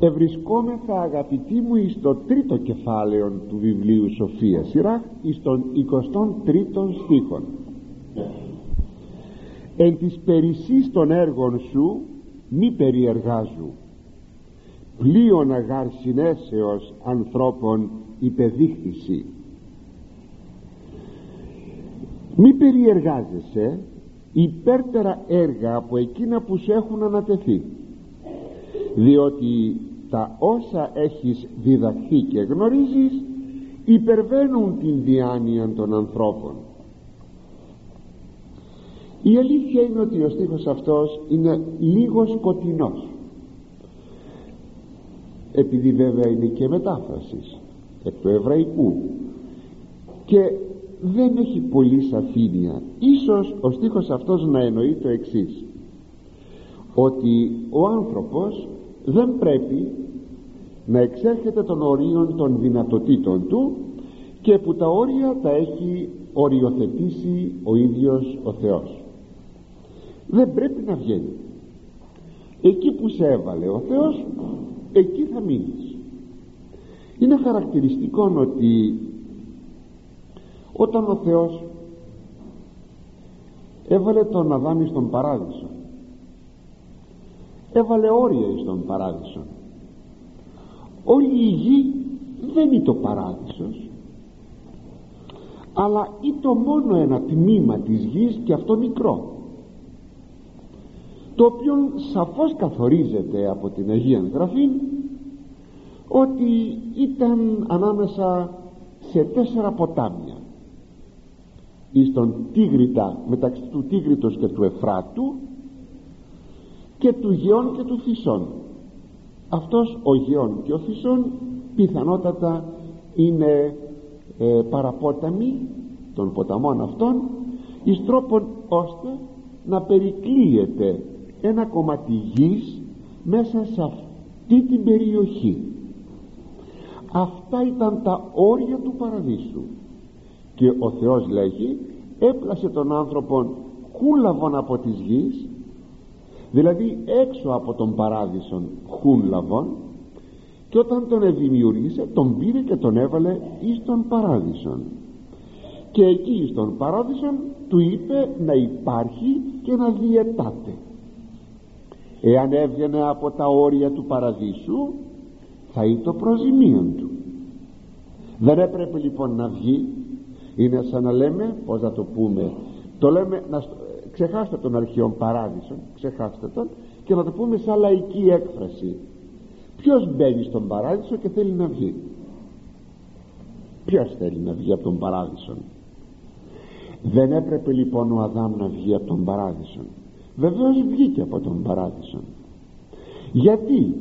ευρισκόμεθα αγαπητοί μου εις το τρίτο κεφάλαιο του βιβλίου Σοφίας σειρά εις τον 23ο στίχον. Εν της περισσής των έργων σου μη περιεργάζου. Πλοίον αγάρ συνέσεως ανθρώπων υπεδείχθηση. Μη περιεργάζεσαι υπέρτερα έργα από εκείνα που σου έχουν ανατεθεί διότι τα όσα έχεις διδαχθεί και γνωρίζεις υπερβαίνουν την διάνοια των ανθρώπων. Η αλήθεια είναι ότι ο στίχος αυτός είναι λίγος σκοτεινός επειδή βέβαια είναι και μετάφρασης εκ του εβραϊκού και δεν έχει πολύ σαφήνεια. Ίσως ο στίχος αυτός να εννοεί το εξής ότι ο άνθρωπος δεν πρέπει να εξέρχεται των ορίων των δυνατοτήτων του και που τα όρια τα έχει οριοθετήσει ο ίδιος ο Θεός. Δεν πρέπει να βγαίνει. Εκεί που σε έβαλε ο Θεός εκεί θα μείνεις. Είναι χαρακτηριστικό ότι όταν ο Θεός έβαλε τον Αδάμι στον παράδεισο έβαλε όρια στον παράδεισο. Όλη η γη δεν είναι το παράδεισος αλλά είναι το μόνο ένα τμήμα της γης και αυτό μικρό το οποίο σαφώς καθορίζεται από την Αγία Γραφή ότι ήταν ανάμεσα σε τέσσερα ποτάμια. Εις τον Τίγρητα μεταξύ του Τίγρητος και του Εφράτου και του Γεών και του Θησών αυτός ο Γεών και ο Θησών πιθανότατα είναι ε, παραπόταμοι των ποταμών αυτών εις τρόπον ώστε να περικλείεται ένα κομμάτι γης μέσα σε αυτή την περιοχή. Αυτά ήταν τα όρια του παραδείσου. Και ο Θεός λέγει έπλασε τον άνθρωπο κούλαβον από της γης δηλαδή έξω από τον παράδεισον χούλαβον και όταν τον δημιούργησε τον πήρε και τον έβαλε εις τον παράδεισον. Και εκεί εις τον παράδεισον του είπε να υπάρχει και να διαιτάται εάν έβγαινε από τα όρια του παραδείσου θα είναι το προζημίον του. Δεν έπρεπε λοιπόν να βγει. Είναι σαν να λέμε πως να το πούμε το λέμε να ξεχάστε τον αρχαίον παράδεισο ξεχάστε τον και να το πούμε σαν λαϊκή έκφραση. Ποιος μπαίνει στον παράδεισο και θέλει να βγει; Ποιος θέλει να βγει από τον παράδεισο δεν έπρεπε λοιπόν ο Αδάμ να βγει από τον παράδεισο βεβαίως βγήκε από τον παράδεισο γιατί;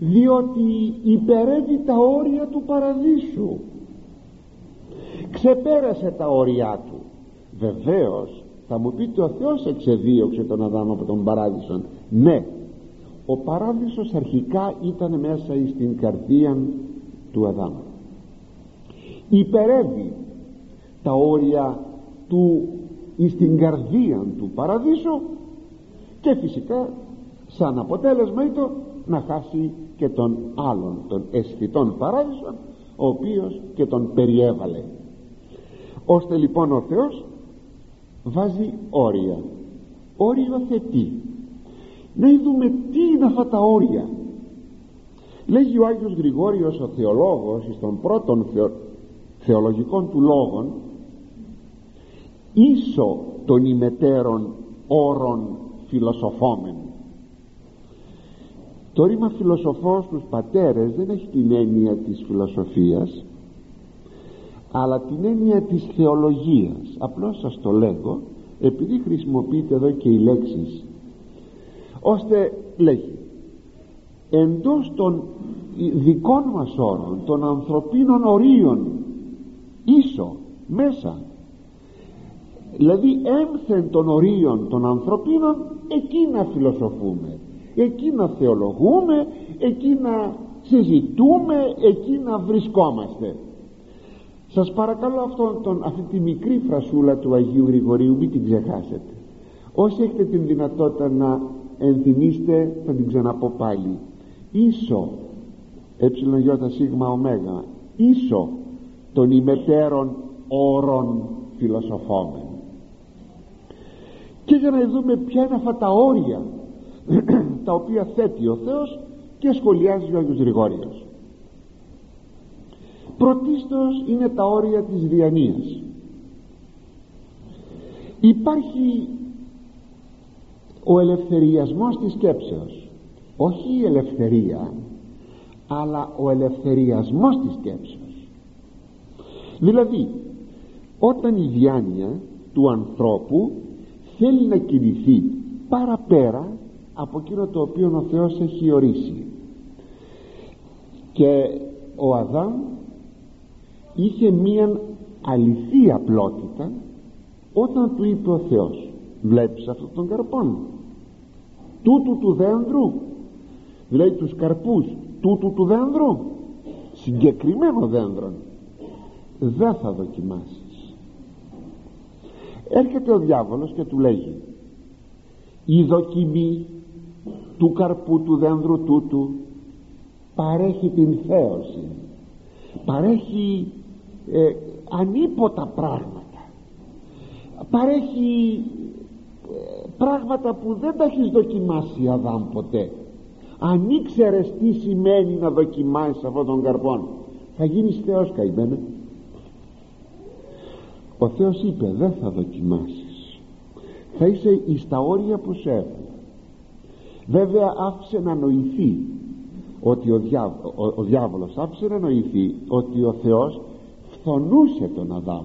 Διότι υπερεύει τα όρια του παραδείσου. Ξεπέρασε τα όρια του. Βεβαίως θα μου πείτε ο Θεός εξεδίωξε τον Αδάμ από τον παράδεισο ναι ο παράδεισος αρχικά ήταν μέσα στην καρδία του Αδάμ. Υπερεύει τα όρια του στην καρδία του παραδείσου και φυσικά σαν αποτέλεσμα ήταν να χάσει και τον άλλον τον αισθητών παράδεισων ο οποίος και τον περιέβαλε. Ώστε λοιπόν ο Θεός βάζει όρια. Όριο θετή να δούμε τι είναι αυτά τα όρια. Λέγει ο Άγιος Γρηγόριος ο θεολόγος στον πρώτον θεο, θεολογικών του λόγων ίσο των ημετέρων όρων φιλοσοφόμεν το ρήμα φιλοσοφός στους πατέρες δεν έχει την έννοια της φιλοσοφίας αλλά την έννοια της θεολογίας απλώς σας το λέγω επειδή χρησιμοποιείται εδώ και οι λέξεις ώστε λέγει εντός των δικών μας όρων των ανθρωπίνων ορίων ίσο μέσα δηλαδή έμθεν των ορίων των ανθρωπίνων εκεί να φιλοσοφούμε εκεί να θεολογούμε εκεί να συζητούμε εκεί να βρισκόμαστε σας παρακαλώ αυτόν, τον, αυτή τη μικρή φρασούλα του Αγίου Γρηγορίου μην την ξεχάσετε. Όσοι έχετε την δυνατότητα να ενθυμίστε θα την ξαναπώ πάλι. Ίσο ε σίγμα ωμέγα ίσο των ημετέρων όρων φιλοσοφόμεν και για να δούμε ποια είναι αυτά τα όρια τα οποία θέτει ο Θεός και σχολιάζει ο Άγιος Γρηγόριος πρωτίστως είναι τα όρια της διανοίας υπάρχει ο ελευθεριασμός της σκέψεως. Όχι η ελευθερία αλλά ο ελευθεριασμός της σκέψεως. Δηλαδή όταν η διάνοια του ανθρώπου θέλει να κινηθεί παραπέρα από εκείνο το οποίο ο Θεός έχει ορίσει. Και ο Αδάμ είχε μία αληθή απλότητα όταν του είπε ο Θεός βλέπεις αυτόν τον καρπόν; Τούτου του δένδρου δηλαδή τους καρπούς τούτου του δένδρου συγκεκριμένο δένδρο δεν θα δοκιμάσεις έρχεται ο διάβολος και του λέγει η δοκιμή του καρπού του δένδρου τούτου παρέχει την θέωση παρέχει ε, ανίποτα πράγματα. Παρέχει ε, πράγματα που δεν τα έχεις δοκιμάσει Αδάμ ποτέ. Αν ήξερες τι σημαίνει να δοκιμάσεις αυτόν τον καρπόν θα γίνεις Θεός καημένα ο Θεός είπε δεν θα δοκιμάσεις. Θα είσαι εις τα όρια που σε έχω βέβαια άφησε να νοηθεί ότι ο, ο, ο διάβολος άφησε να νοηθεί ότι ο Θεός φθονούσε τον Αδάμ.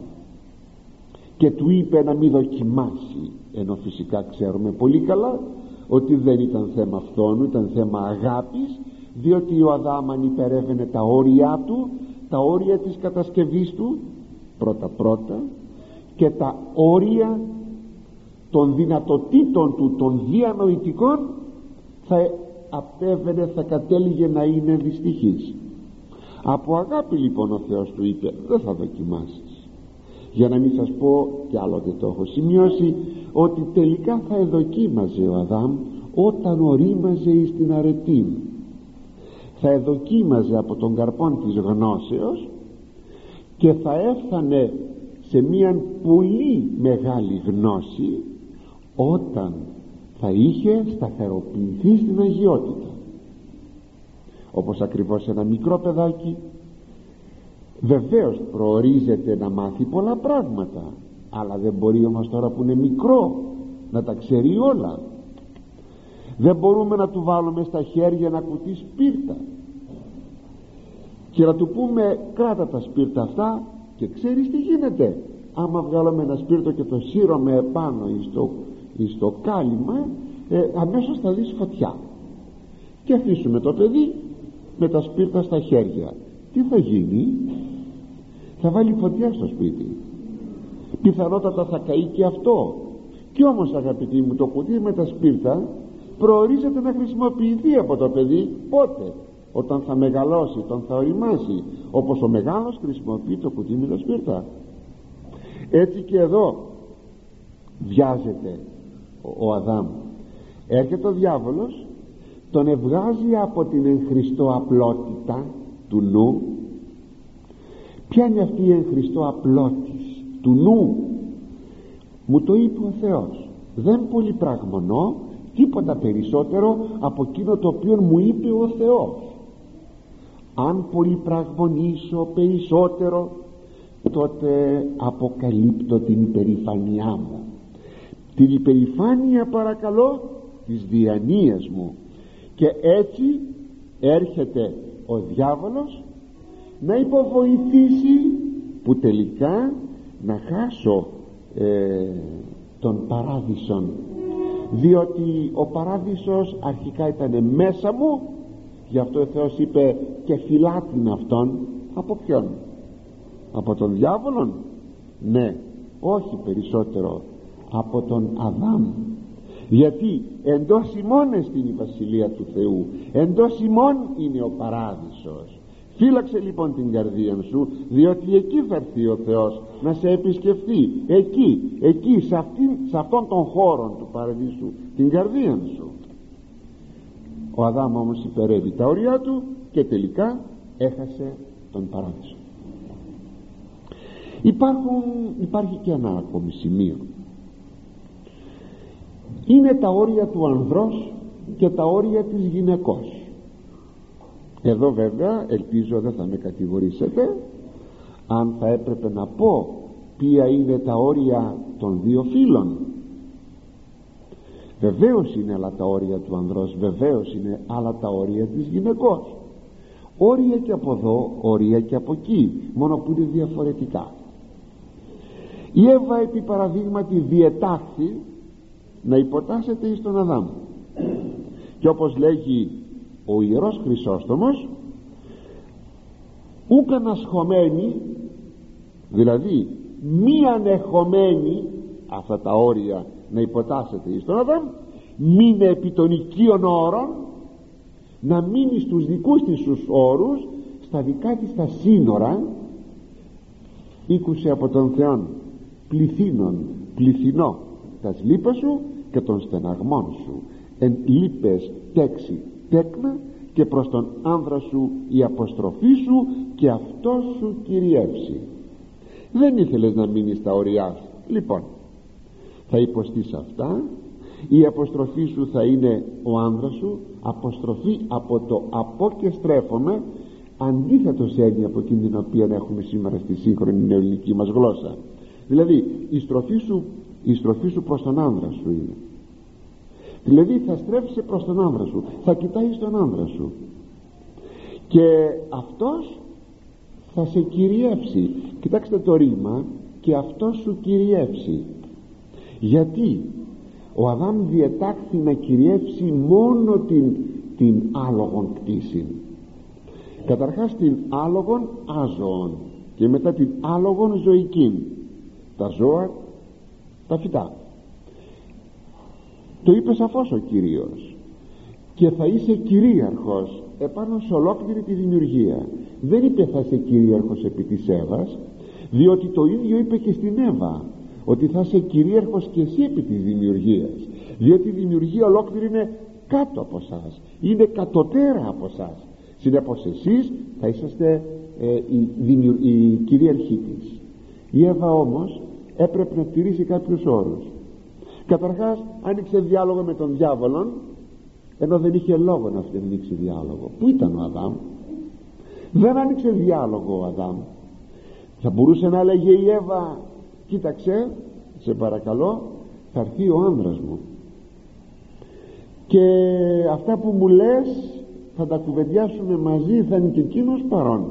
Και του είπε να μην δοκιμάσει ενώ φυσικά ξέρουμε πολύ καλά ότι δεν ήταν θέμα φθόνου ήταν θέμα αγάπης διότι ο Αδάμ υπερεύαινε τα όρια του τα όρια της κατασκευής του πρώτα πρώτα και τα όρια των δυνατοτήτων του των διανοητικών θα απέβαινε θα κατέληγε να είναι δυστυχής από αγάπη λοιπόν ο Θεός του είπε δεν θα δοκιμάσεις για να μην σας πω κι άλλο και το έχω σημειώσει ότι τελικά θα εδοκίμαζε ο Αδάμ όταν ορίμαζε εις την αρετή θα εδοκίμαζε από τον καρπόν της γνώσεως και θα έφτανε σε μια πολύ μεγάλη γνώση όταν θα είχε σταθεροποιηθεί στην αγιότητα όπως ακριβώς ένα μικρό παιδάκι βεβαίως προορίζεται να μάθει πολλά πράγματα αλλά δεν μπορεί όμως τώρα που είναι μικρό να τα ξέρει όλα. Δεν μπορούμε να του βάλουμε στα χέρια ένα κουτί σπίρτα και να του πούμε κράτα τα σπίρτα αυτά και ξέρεις τι γίνεται. Άμα βγάλουμε ένα σπίρτο και το σύρωμε επάνω στο, στο κάλυμα ε, αμέσως θα δεις φωτιά και αφήσουμε το παιδί με τα σπίρτα στα χέρια. Τι θα γίνει; Θα βάλει φωτιά στο σπίτι. Πιθανότατα θα καεί και αυτό. Και όμως αγαπητοί μου το κουτί με τα σπίρτα προορίζεται να χρησιμοποιηθεί από το παιδί πότε; Όταν θα μεγαλώσει, όταν θα οριμάσει όπως ο μεγάλος χρησιμοποιεί το κουτί με τα σπίρτα. Έτσι και εδώ βιάζεται ο, ο Αδάμ. Έρχεται ο διάβολος τον ευγάζει από την εγχριστό απλότητα του νου. Ποια είναι αυτή η εγχριστό απλότης του νου. Μου το είπε ο Θεός. Δεν πολύ πραγμονώ τίποτα περισσότερο από εκείνο το οποίο μου είπε ο Θεός. Αν πολύ πραγμονήσω περισσότερο τότε αποκαλύπτω την υπερηφανιά μου. Την υπερηφάνεια παρακαλώ της διανοίας μου και έτσι έρχεται ο διάβολος να υποβοηθήσει που τελικά να χάσω ε, τον παράδεισον. Διότι ο παράδεισος αρχικά ήταν μέσα μου γι' αυτό ο Θεός είπε και φυλάτην αυτόν από ποιον; Από τον διάβολον; Ναι όχι περισσότερο από τον Αδάμ γιατί εντός ημών στην η Βασιλεία του Θεού εντός ημών είναι ο παράδεισος. Φύλαξε λοιπόν την καρδία σου διότι εκεί θα έρθει ο Θεός να σε επισκεφθεί. Εκεί, εκεί σε, αυτήν, σε αυτόν τον χώρο του παραδείσου την καρδία σου. Ο Αδάμ όμως υπερεύει τα όρια του και τελικά έχασε τον παράδεισο. Υπάρχουν, υπάρχει και ένα ακόμη σημείο είναι τα όρια του ανδρός και τα όρια της γυναικός. Εδώ βέβαια ελπίζω δεν θα με κατηγορήσετε αν θα έπρεπε να πω ποια είναι τα όρια των δύο φίλων βεβαίως είναι άλλα τα όρια του ανδρός βεβαίως είναι άλλα τα όρια της γυναικός. Όρια και από εδώ όρια και από εκεί μόνο που είναι διαφορετικά. Η Εύα επί παραδείγματι διετάχθη να υποτάσσεται εις τον Αδάμ. Και όπως λέγει ο Ιερός Χρυσόστομος ούκ ανασχομένη δηλαδή μη ανεχομένη αυτά τα όρια να υποτάσσεται εις τον Αδάμ μείνε επί των οικείων όρων να μείνει στους δικούς της τους όρους στα δικά της τα σύνορα ήκουσε από τον Θεόν πληθύνων πληθυνό τα λύπα σου και των στεναγμών σου. Εν λύπες τέξη τέκνα και προς τον άνδρα σου η αποστροφή σου και αυτό σου κυριεύσει. Δεν ήθελες να μείνεις στα ωριά. Σου λοιπόν θα υποστείς αυτά. Η αποστροφή σου θα είναι ο άνδρας σου. Αποστροφή από το από και στρέφομαι. Αντίθετος έννοια από εκείνη την οποία έχουμε σήμερα στη σύγχρονη νεοελληνική μας γλώσσα. Δηλαδή η στροφή σου, η στροφή σου προς τον άνδρα σου είναι. Δηλαδή θα στρέφεσαι προς τον άνδρα σου θα κοιτάει στον άνδρα σου. Και αυτός θα σε κυριεύσει. Κοιτάξτε το ρήμα και αυτός σου κυριεύσει. Γιατί; Ο Αδάμ διετάχθη να κυριεύσει μόνο την, την άλογον κτήση. Καταρχάς την άλογον άζωον και μετά την άλογον ζωική τα ζώα τα φυτά το είπε σαφώς ο Κύριος. Και θα είσαι κυρίαρχος επάνω σε ολόκληρη τη δημιουργία. Δεν είπε θα είσαι κυρίαρχος επί της Εύας διότι το ίδιο είπε και στην Εύα ότι θα είσαι κυρίαρχος και εσύ επί της δημιουργίας. Διότι η δημιουργία ολόκληρη είναι κάτω από εσάς, είναι κατωτέρα από εσάς. συνεπώς εσείς θα είσαστε ε, η, δημιου... η κυρίαρχή της. Η Εύα όμως έπρεπε να τηρήσει κάποιους όρους. Καταρχάς άνοιξε διάλογο με τον διάβολον ενώ δεν είχε λόγο να ανοίξει διάλογο. Πού ήταν ο Αδάμ; Δεν άνοιξε διάλογο ο Αδάμ. Θα μπορούσε να λέγε η Εύα κοίταξε σε παρακαλώ θα έρθει ο άνδρας μου και αυτά που μου λες θα τα κουβεντιάσουμε μαζί θα είναι και εκείνος παρόν.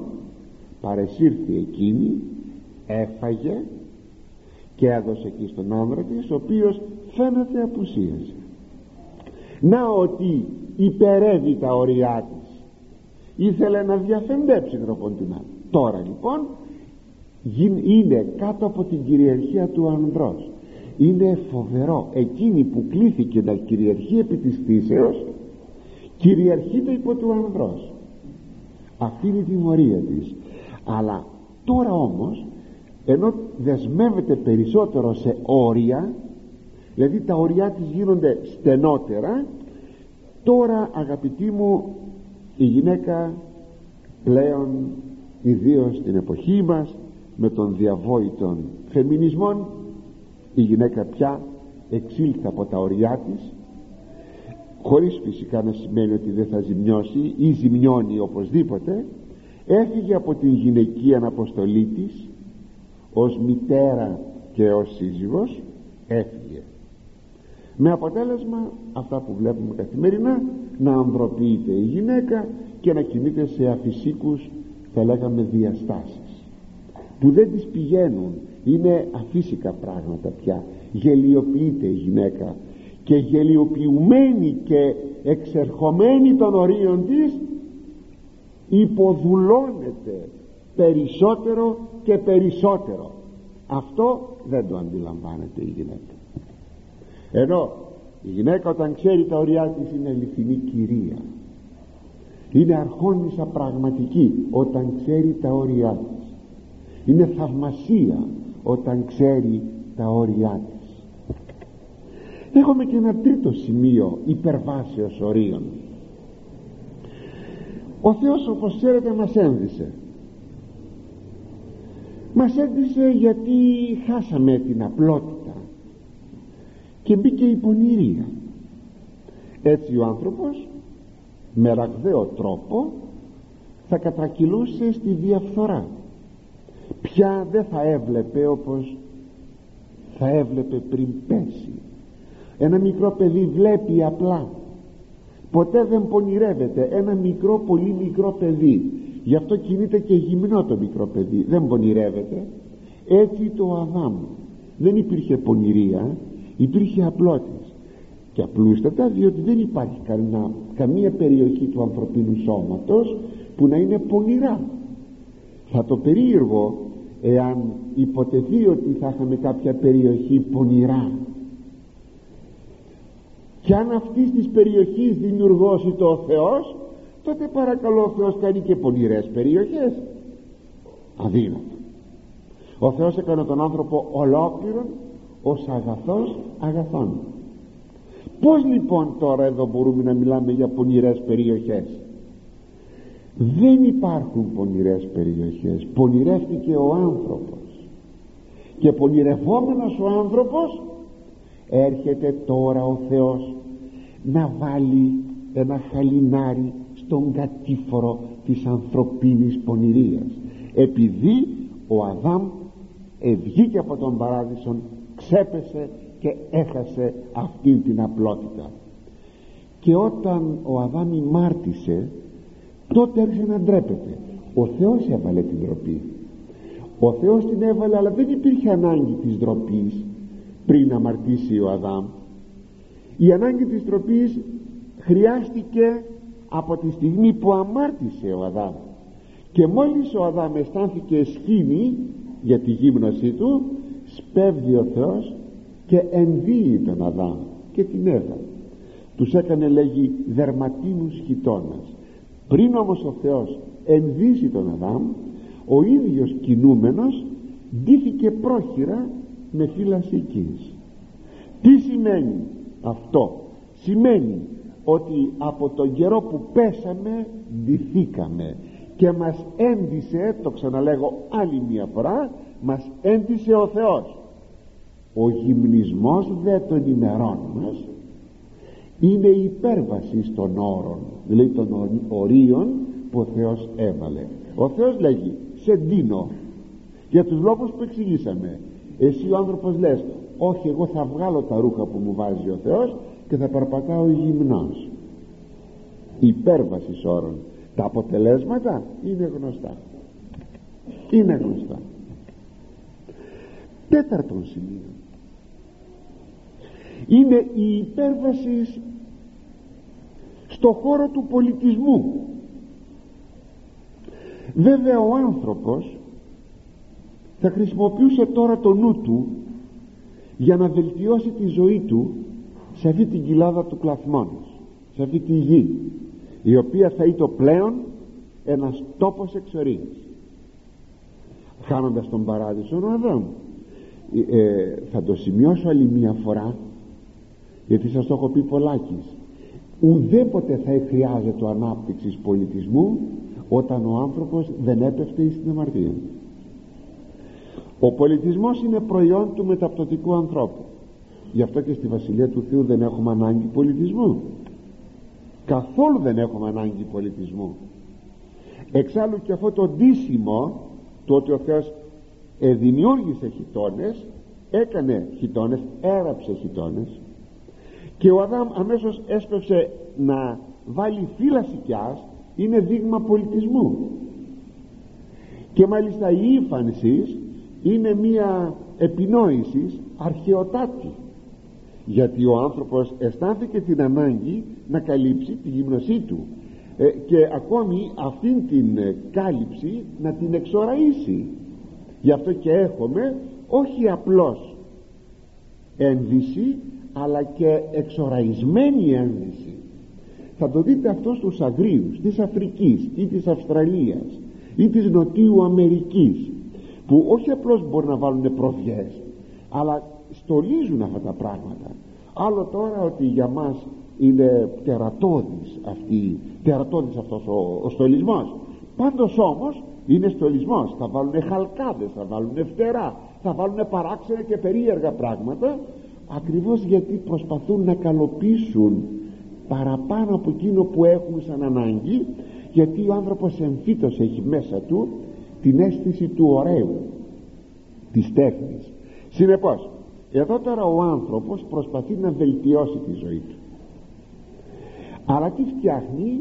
Παρεσύρθη εκείνη έφαγε και έδωσε εκεί στον άνδρα της ο οποίος φαίνεται απουσίασε να ότι υπερεύει τα ωριά της. Ήθελε να διαφεντέψει τροποντινά τώρα λοιπόν είναι κάτω από την κυριαρχία του ανδρός. Είναι φοβερό. Εκείνη που κλήθηκε να κυριαρχεί επί της φύσεως κυριαρχείται υπό του ανδρός. Αυτή είναι η τιμωρία της. Αλλά τώρα όμως ενώ δεσμεύεται περισσότερο σε όρια δηλαδή τα όρια της γίνονται στενότερα τώρα αγαπητοί μου η γυναίκα πλέον ιδίως στην εποχή μας με τον διαβόητον φεμινισμών η γυναίκα πια εξήλθε από τα ωριά της χωρίς φυσικά να σημαίνει ότι δεν θα ζημιώσει ή ζημιώνει οπωσδήποτε έφυγε από την γυναική αναποστολή της ως μητέρας και ως σύζυγος έφυγε. Με αποτέλεσμα αυτά που βλέπουμε καθημερινά να ανδροποιείται η γυναίκα και να κινείται σε αφυσίκους θα λέγαμε διαστάσεις που δεν τις πηγαίνουν. Είναι αφύσικα πράγματα πια. Γελιοποιείται η γυναίκα και γελιοποιουμένη και εξερχομένη των ορίων της υποδουλώνεται περισσότερο και περισσότερο. Αυτό δεν το αντιλαμβάνεται η γυναίκα. Ενώ η γυναίκα όταν ξέρει τα ωριά της είναι αληθινή κυρία. Είναι αρχόνισσα πραγματική όταν ξέρει τα όρια της. Είναι θαυμασία όταν ξέρει τα όρια της. Έχουμε και ένα τρίτο σημείο υπερβάσεως ορίων. Ο Θεός όπως ξέρετε μας ένδυσε μας ένδυσε γιατί χάσαμε την απλότητα. Και μπήκε η πονηρία. Έτσι ο άνθρωπος με ραγδαίο τρόπο θα κατρακυλούσε στη διαφθορά. Πια δεν θα έβλεπε όπως θα έβλεπε πριν πέσει. Ένα μικρό παιδί βλέπει απλά. Ποτέ δεν πονηρεύεται. Ένα μικρό πολύ μικρό παιδί γι' αυτό κινείται και γυμνό το μικρό παιδί. Δεν πονηρεύεται. Έτσι το Αδάμ. Δεν υπήρχε πονηρία. Υπήρχε απλότης. Και απλούστατα διότι δεν υπάρχει καμία, καμία περιοχή του ανθρωπίνου σώματος που να είναι πονηρά. Θα το περίεργο εάν υποτεθεί ότι θα είχαμε κάποια περιοχή πονηρά. Και αν αυτής της περιοχής δημιουργώσει το ο Θεός τότε παρακαλώ ο Θεός κάνει και πονηρές περιοχές. Αδύνατο. Ο Θεός έκανε τον άνθρωπο ολόκληρον ως αγαθός αγαθών. Πως λοιπόν τώρα εδώ μπορούμε να μιλάμε για πονηρές περιοχές; Δεν υπάρχουν πονηρές περιοχές. Πονηρεύτηκε ο άνθρωπος. Και πονηρευόμενος ο άνθρωπος έρχεται τώρα ο Θεός να βάλει ένα χαλινάρι στον κατήφορο της ανθρωπίνης πονηρίας. Επειδή ο Αδάμ βγήκε από τον παράδεισον ξέπεσε και έχασε αυτήν την απλότητα. Και όταν ο Αδάμ μάρτησε τότε άρχισε να ντρέπεται. Ο Θεός έβαλε την ντροπή. Ο Θεός την έβαλε αλλά δεν υπήρχε ανάγκη της ντροπής πριν αμαρτήσει ο Αδάμ. Η ανάγκη της ντροπής χρειάστηκε από τη στιγμή που αμάρτησε ο Αδάμ και μόλις ο Αδάμ αισθάνθηκε σκήνη για τη γύμνωσή του σπέβδει ο Θεός και ενδύει τον Αδάμ και την Εύα τους έκανε λέγει δερματίνους χιτώνας πριν όμως ο Θεός ενδύσει τον Αδάμ ο ίδιος κινούμενος ντύθηκε πρόχειρα με φύλαση εκείνης τι σημαίνει αυτό; Σημαίνει ότι από τον καιρό που πέσαμε ντυθήκαμε. Και μας έντισε το ξαναλέγω άλλη μια φορά μας έντισε ο Θεός. Ο γυμνισμός δε των ημερών μας είναι η υπέρβαση των όρων δηλαδή των ορίων που ο Θεός έβαλε. Ο Θεός λέγει σε ντύνω για τους λόγους που εξηγήσαμε εσύ ο άνθρωπος λες όχι εγώ θα βγάλω τα ρούχα που μου βάζει ο Θεός και θα περπατάω γυμνός. Υπέρβασης όρων. Τα αποτελέσματα είναι γνωστά. Είναι γνωστά. Τέταρτον σημείο. Είναι η υπέρβαση στο χώρο του πολιτισμού. Βέβαια ο άνθρωπος θα χρησιμοποιούσε τώρα το νου του για να βελτιώσει τη ζωή του σε αυτή την κοιλάδα του κλαθμόνος σε αυτή τη γη η οποία θα ήταν πλέον ένας τόπος εξορίας. Χάνοντας τον παράδεισο ο Αδάμ ε, ε, θα το σημειώσω άλλη μία φορά γιατί σας το έχω πει πολλάκις. Ουδέποτε θα χρειάζεται ανάπτυξης πολιτισμού όταν ο άνθρωπος δεν έπεφτε στην αμαρτία ο πολιτισμός είναι προϊόν του μεταπτωτικού ανθρώπου γι' αυτό και στη Βασιλεία του Θεού δεν έχουμε ανάγκη πολιτισμού. Καθόλου δεν έχουμε ανάγκη πολιτισμού. Εξάλλου και αυτό το ντύσιμο το ότι ο Θεός δημιούργησε χιτώνες έκανε χιτώνες, έραψε χιτώνες και ο Αδάμ αμέσως έσπευσε να βάλει φύλλα σικιάς είναι δείγμα πολιτισμού. Και μάλιστα η ύφανσης είναι μία επινόησης αρχαιοτάτη γιατί ο άνθρωπος αισθάνθηκε την ανάγκη να καλύψει τη γυμνωσή του. Ε, και ακόμη αυτήν την ε, κάλυψη να την εξοραίσει. Γι' αυτό και έχουμε όχι απλώς ένδυση αλλά και εξοραϊσμένη ένδυση. Θα το δείτε αυτό στους αγρίους της Αφρικής ή της Αυστραλίας ή της Νοτιού Αμερικής που όχι απλώς μπορεί να βάλουν προβιές αλλά στολίζουν αυτά τα πράγματα. Άλλο τώρα ότι για μας είναι τερατώδης αυτή τερατώδης αυτός ο, ο στολισμός. Πάντως όμως είναι στολισμός. Θα βάλουν χαλκάδες θα βάλουν φτερά θα βάλουν παράξενα και περίεργα πράγματα ακριβώς γιατί προσπαθούν να καλοπίσουν παραπάνω από εκείνο που έχουν σαν ανάγκη γιατί ο άνθρωπος εμφύτως έχει μέσα του την αίσθηση του ωραίου της τέχνης. Συνεπώς εδώ τώρα ο άνθρωπος προσπαθεί να βελτιώσει τη ζωή του. Αλλά τι φτιάχνει;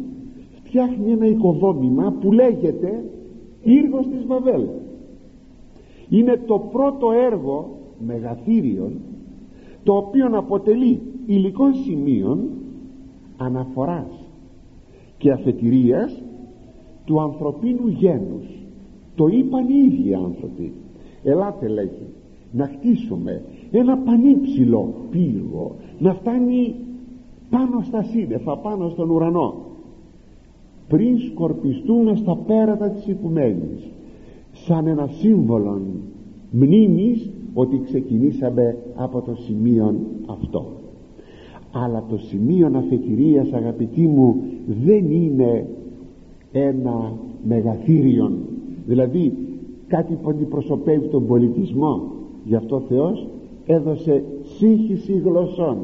Φτιάχνει ένα οικοδόμημα που λέγεται Ήργος της Βαβέλ είναι το πρώτο έργο μεγαθύριων το οποίο αποτελεί υλικών σημείων αναφοράς και αφετηρίας του ανθρωπίνου γένους. Το είπαν οι ίδιοι άνθρωποι. Ελάτε λέγει να χτίσουμε ένα πανύψηλο πύργο να φτάνει πάνω στα σύννεφα πάνω στον ουρανό πριν σκορπιστούμε στα πέρατα της οικουμένης σαν ένα σύμβολο μνήμης ότι ξεκινήσαμε από το σημείο αυτό. Αλλά το σημείο αφετηρίας αγαπητοί μου δεν είναι ένα μεγαθύριον. Δηλαδή κάτι που αντιπροσωπεύει τον πολιτισμό. Γι' αυτό ο Θεός έδωσε σύγχυση γλωσσών.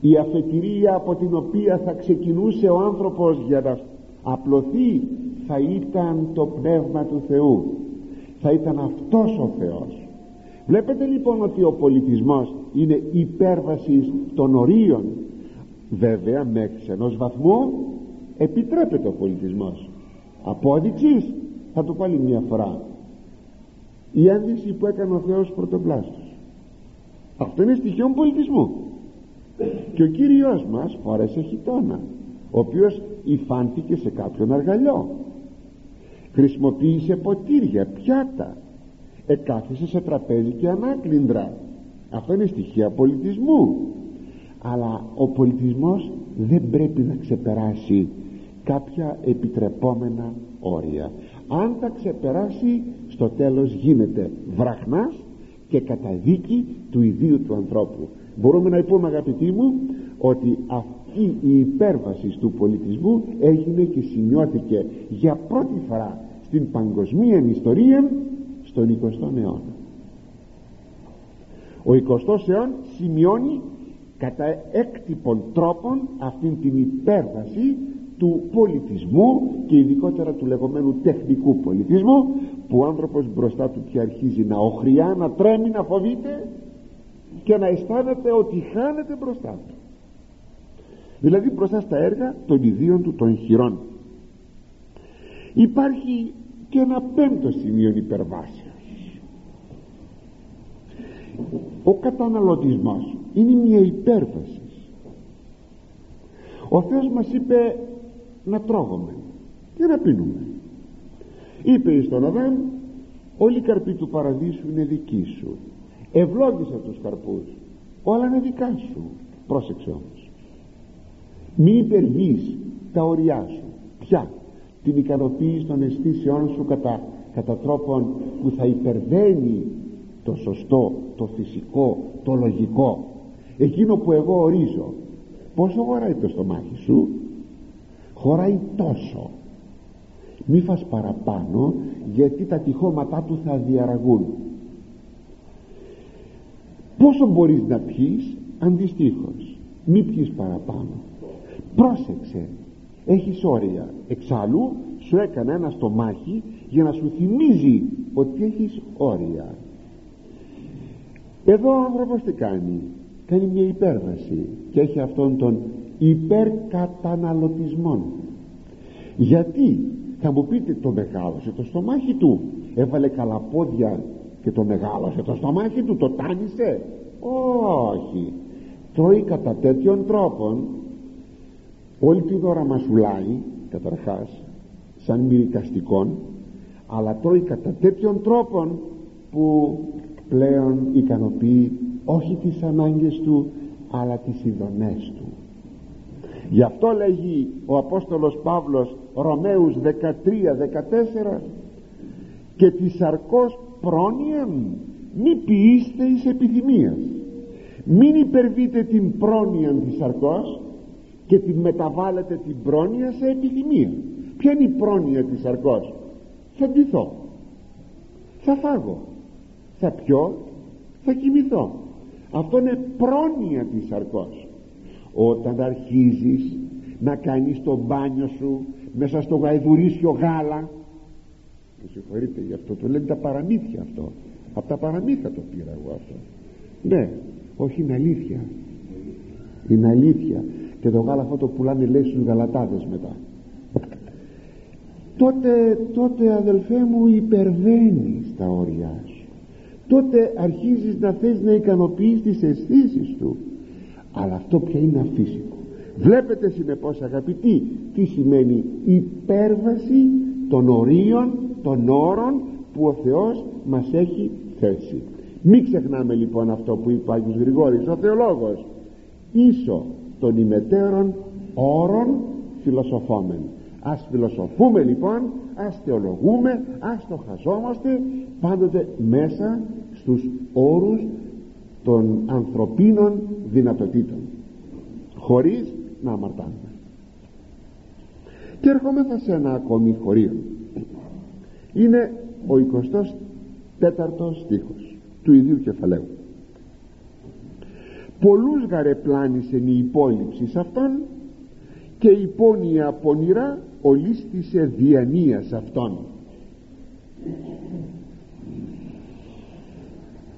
Η αφετηρία από την οποία θα ξεκινούσε ο άνθρωπος για να απλωθεί θα ήταν το Πνεύμα του Θεού. Θα ήταν αυτός ο Θεός. Βλέπετε λοιπόν ότι ο πολιτισμός είναι υπέρβασης των ορίων. Βέβαια μέχρι σε ενός βαθμού επιτρέπεται ο πολιτισμός. Απόδειξης θα το πάλι μια φορά. Η ένδυση που έκανε ο Θεός πρωτοπλάστος αυτό είναι στοιχείο πολιτισμού. Και ο Κύριος μας φόρεσε χιτώνα ο οποίος υφάνθηκε σε κάποιον αργαλιό. Χρησιμοποίησε ποτήρια, πιάτα. Εκάθισε σε τραπέζι και ανάκλυντρα αυτό είναι στοιχεία πολιτισμού. Αλλά ο πολιτισμός δεν πρέπει να ξεπεράσει κάποια επιτρεπόμενα όρια. Αν τα ξεπεράσει στο τέλος γίνεται βραχνάς και καταδίκη του ιδίου του ανθρώπου. Μπορούμε να πούμε αγαπητοί μου ότι αυτή η υπέρβαση του πολιτισμού έγινε και σημειώθηκε για πρώτη φορά στην παγκοσμία ιστορία στον 20ο αιώνα. Ο 20ος αιών σημειώνει κατά έκτυπων τρόπων αυτήν την υπέρβαση του πολιτισμού και ειδικότερα του λεγόμενου τεχνικού πολιτισμού που ο άνθρωπος μπροστά του πια αρχίζει να οχριά, να τρέμει, να φοβείται και να αισθάνεται ότι χάνεται μπροστά του. Δηλαδή μπροστά στα έργα των ιδίων του των χειρών. Υπάρχει και ένα πέμπτο σημείο υπερβάσεως. Ο καταναλωτισμός είναι μια υπέρβαση. Ο Θεός μας είπε να τρώγουμε και να πίνουμε. Είπε στον Αδάμ όλοι οι καρποί του παραδείσου είναι δικοί σου. Ευλόγησα τους καρπούς όλα είναι δικά σου πρόσεξε όμως. Μη υπερβείς τα ωριά σου πια την ικανοποίηση των αισθήσεών σου κατά, κατά τρόπον που θα υπερβαίνει το σωστό, το φυσικό, το λογικό. Εκείνο που εγώ ορίζω πόσο χωράει το στομάχι σου; Χωράει τόσο. Μη φας παραπάνω γιατί τα τυχώματά του θα διαραγούν. Πόσο μπορείς να πιείς αντιστοίχως μη πιείς παραπάνω. Πρόσεξε έχεις όρια. Εξάλλου σου έκανα ένα στομάχι για να σου θυμίζει ότι έχεις όρια. Εδώ ο άνθρωπος τι κάνει; Κάνει μια υπέρβαση και έχει αυτόν τον υπερκαταναλωτισμό γιατί θα μου πείτε το μεγάλωσε το στομάχι του. Έβαλε καλαπόδια και το μεγάλωσε το στομάχι του το τάνισε. Όχι. Τρώει κατά τέτοιον τρόπον. Όλη την ώρα μασουλάει καταρχάς σαν μυρικαστικών αλλά τρώει κατά τέτοιον τρόπον που πλέον ικανοποιεί όχι τις ανάγκες του αλλά τις ειδονές του γι' αυτό λέγει ο Απόστολος Παύλος Ρωμαίους 13-14 και τη σαρκός πρόνοια μη ποιήστε εις επιθυμίας μην υπερβείτε την πρόνοια της σαρκός και τη μεταβάλλετε την πρόνοια σε επιθυμία ποια είναι η πρόνοια της σαρκός; Θα ντυθώ. Θα φάγω. Θα πιω. Θα κοιμηθώ. Αυτό είναι πρόνοια της σαρκός όταν αρχίζεις να κάνεις το μπάνιο σου μέσα στο γαϊδουρίσιο γάλα. Με συγχωρείτε γι' αυτό το λένε τα παραμύθια αυτό. Από τα παραμύθια το πήρα εγώ αυτό. Ναι όχι είναι αλήθεια. Είναι αλήθεια. Και το γάλα αυτό το πουλάνε λέει στους γαλατάδες μετά. Τότε τότε αδελφέ μου υπερβαίνεις τα όρια σου. Τότε αρχίζεις να θες να ικανοποιείς τις αισθήσεις του αλλά αυτό πια είναι αφύσικο. Βλέπετε συνεπώς αγαπητοί τι σημαίνει υπέρβαση των ορίων των όρων που ο Θεός μας έχει θέσει. Μην ξεχνάμε λοιπόν αυτό που είπε ο Άγιος Γρηγόρης ο θεολόγος. Ίσο των ημετέρων όρων φιλοσοφόμεν ας φιλοσοφούμε λοιπόν ας θεολογούμε ας το χαζόμαστε πάντοτε μέσα στους όρους των ανθρωπίνων δυνατοτήτων χωρίς να αμαρτάνουμε. Και ερχόμεθα σε ένα ακόμη χωρίο. Είναι ο 24ος στίχος του ιδίου κεφαλαίου. Πολλούς γαρεπλάνησεν η υπόλοιψης σε αυτόν και η πόνια πονηρά ολίσθησε διανοίας αυτόν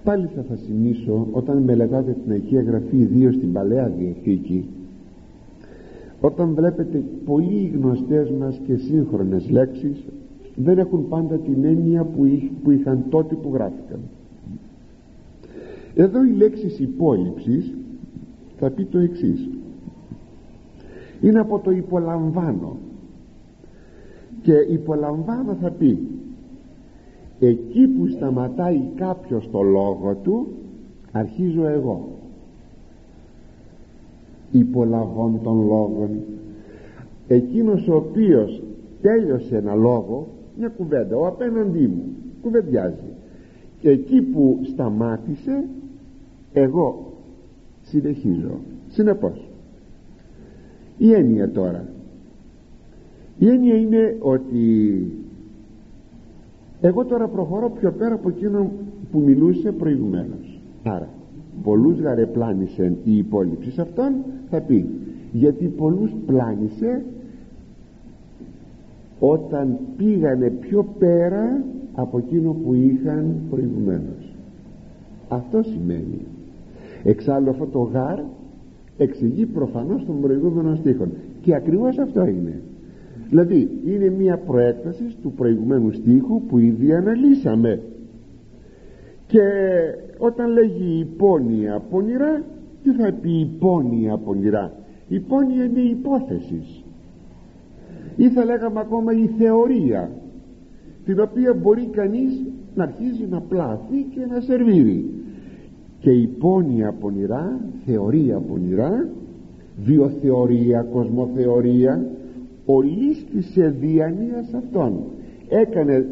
πάλι θα θα θυμίσω όταν μελετάτε την Αγία Γραφή ιδίως στην Παλαιά Διαθήκη όταν βλέπετε πολύ γνωστές μας και σύγχρονες λέξεις δεν έχουν πάντα την έννοια που είχαν τότε που γράφηκαν. Εδώ η λέξη υπόλοιψης θα πει το εξής. Είναι από το υπολαμβάνω και υπολαμβάνω θα πει εκεί που σταματάει κάποιος το λόγο του αρχίζω εγώ. Υπολαβών των λόγων. Εκείνος ο οποίος τέλειωσε ένα λόγο μια κουβέντα ο απέναντί μου κουβεντιάζει. Και εκεί που σταμάτησε εγώ συνεχίζω. Συνεπώς. Η έννοια τώρα. Η έννοια είναι ότι εγώ τώρα προχωρώ πιο πέρα από εκείνο που μιλούσε προηγουμένως. Άρα. Πολλούς γαρεπλάνησεν η υπόλοιψη σε αυτόν θα πει γιατί πολλούς πλάνησε όταν πήγανε πιο πέρα από εκείνο που είχαν προηγουμένως. Αυτό σημαίνει. Εξάλλου αυτό το γάρ εξηγεί προφανώς τον προηγούμενο στίχο. Και ακριβώς αυτό είναι δηλαδή είναι μια προέκταση του προηγουμένου στίχου που ήδη αναλύσαμε. Και όταν λέγει υπόνοια πονηρά τι θα πει υπόνοια πονηρά υπόνοια είναι υπόθεση ή θα λέγαμε ακόμα η θεωρία την οποία μπορεί κανείς να αρχίζει να πλάθει και να σερβίρει. Και υπόνοια πονηρά θεωρία πονηρά βιοθεωρία, κοσμοθεωρία ολίσθησε διανοίας αυτών. Έκανε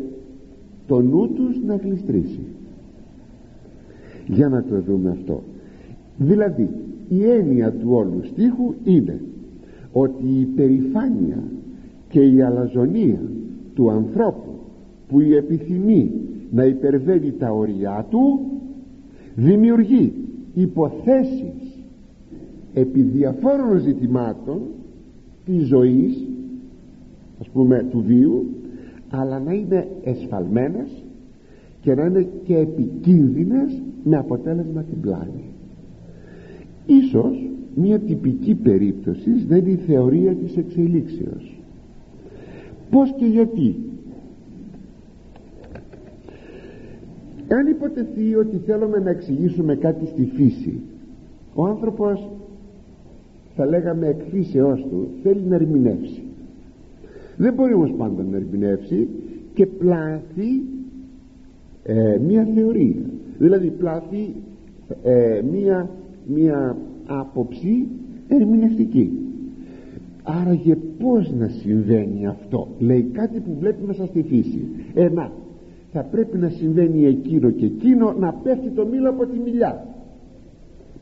το νου τους να γλιστρήσει. Για να το δούμε αυτό. Δηλαδή η έννοια του όλου στίχου είναι ότι η περηφάνεια και η αλαζονία του ανθρώπου που η επιθυμεί να υπερβαίνει τα ωριά του δημιουργεί υποθέσεις επί διαφόρων ζητημάτων της ζωής ας πούμε του βίου αλλά να είναι εσφαλμένες και να είναι και επικίνδυνες με αποτέλεσμα την πλάνη. Ίσως μια τυπική περίπτωση δεν είναι η θεωρία της εξελίξεως. Πως και γιατί; Αν υποτεθεί ότι θέλουμε να εξηγήσουμε κάτι στη φύση ο άνθρωπος θα λέγαμε εκ του θέλει να ερμηνεύσει δεν μπορεί όμως πάντα να ερμηνεύσει και πλάθει ε, μία θεωρία. Δηλαδή πλάθει ε, μία, μία άποψη ερμηνευτική. Άραγε πως να συμβαίνει αυτό. Λέει κάτι που βλέπει μέσα στη φύση. Ένα θα πρέπει να συμβαίνει εκείνο και εκείνο να πέφτει το μήλο από τη μιλιά.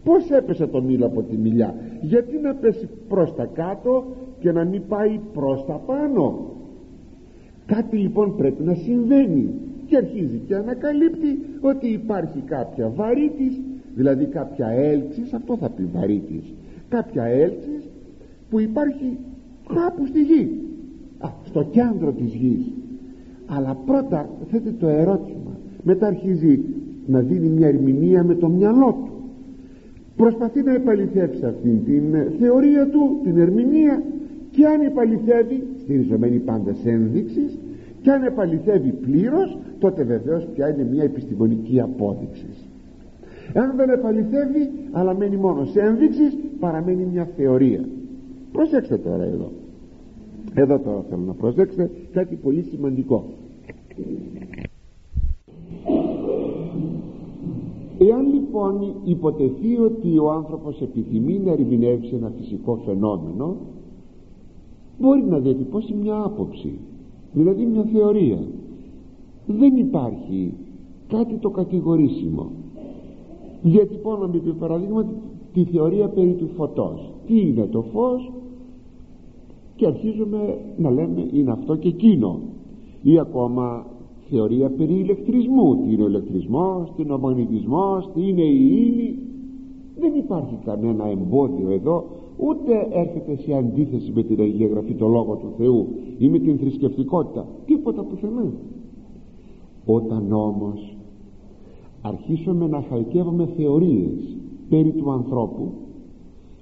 Πως έπεσε το μήλο από τη μιλιά; Γιατί να πέσει προς τα κάτω και να μην πάει προς τα πάνω. Κάτι λοιπόν πρέπει να συμβαίνει και αρχίζει και ανακαλύπτει ότι υπάρχει κάποια βαρύτης δηλαδή κάποια έλξης αυτό θα πει βαρύτης κάποια έλξης που υπάρχει κάπου στη γη. Α, στο κέντρο της γης. Αλλά πρώτα θέτει το ερώτημα. Μετά αρχίζει να δίνει μια ερμηνεία με το μυαλό του. Προσπαθεί να επαληθεύσει αυτήν την θεωρία του την ερμηνεία και αν επαληθεύει στηριζομένη πάντα σε ένδειξεις και αν επαληθεύει πλήρως τότε βεβαίως πια είναι μια επιστημονική απόδειξη. Αν δεν επαληθεύει αλλά μένει μόνο σε ένδειξεις παραμένει μια θεωρία. Προσέξτε τώρα εδώ. Εδώ τώρα θέλω να προσέξετε κάτι πολύ σημαντικό. Εάν λοιπόν υποτεθεί ότι ο άνθρωπος επιθυμεί να ερμηνεύσει ένα φυσικό φαινόμενο μπορεί να διατυπώσει μια άποψη δηλαδή μια θεωρία. Δεν υπάρχει κάτι το κατηγορήσιμο. Διατυπώνουμε επί παραδείγμα τη θεωρία περί του φωτός. Τι είναι το φως; Και αρχίζουμε να λέμε είναι αυτό και εκείνο. Ή ακόμα θεωρία περί ηλεκτρισμού. Τι είναι ο ηλεκτρισμός, τι είναι ο μαγνητισμός τι είναι η ύλη. Δεν υπάρχει κανένα εμπόδιο εδώ ούτε έρχεται σε αντίθεση με την Αγία Γραφή το Λόγο του Θεού ή με την θρησκευτικότητα. Τίποτα πουθενά. Όταν όμως αρχίσουμε να χαλκεύουμε θεωρίες περί του ανθρώπου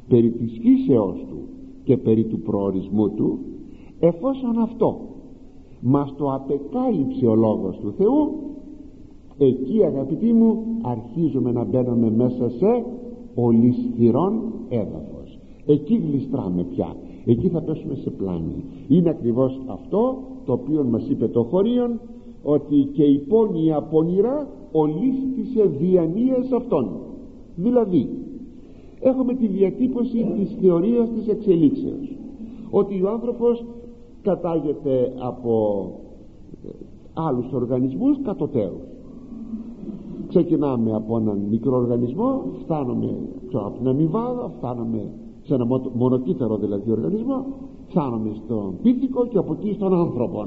περί της φύσεώς του και περί του προορισμού του εφόσον αυτό μας το απεκάλυψε ο Λόγος του Θεού εκεί αγαπητοί μου αρχίζουμε να μπαίνουμε μέσα σε ολισθηρόν έδαφος εκεί γλιστράμε πια. Εκεί θα πέσουμε σε πλάνη. Είναι ακριβώς αυτό το οποίο μας είπε το χωρίον ότι και η πόνια πονηρά ολίσθησε διανοίας αυτών. Δηλαδή έχουμε τη διατύπωση της θεωρίας της εξελίξεως ότι ο άνθρωπος κατάγεται από ε, άλλους οργανισμούς κατωτέρους ξεκινάμε από έναν μικρό οργανισμό φτάνουμε από την αμοιβάδα φτάνουμε σε ένα μονοκύτταρο δηλαδή οργανισμό φτάνουμε στον πίθηκο και από εκεί στον άνθρωπο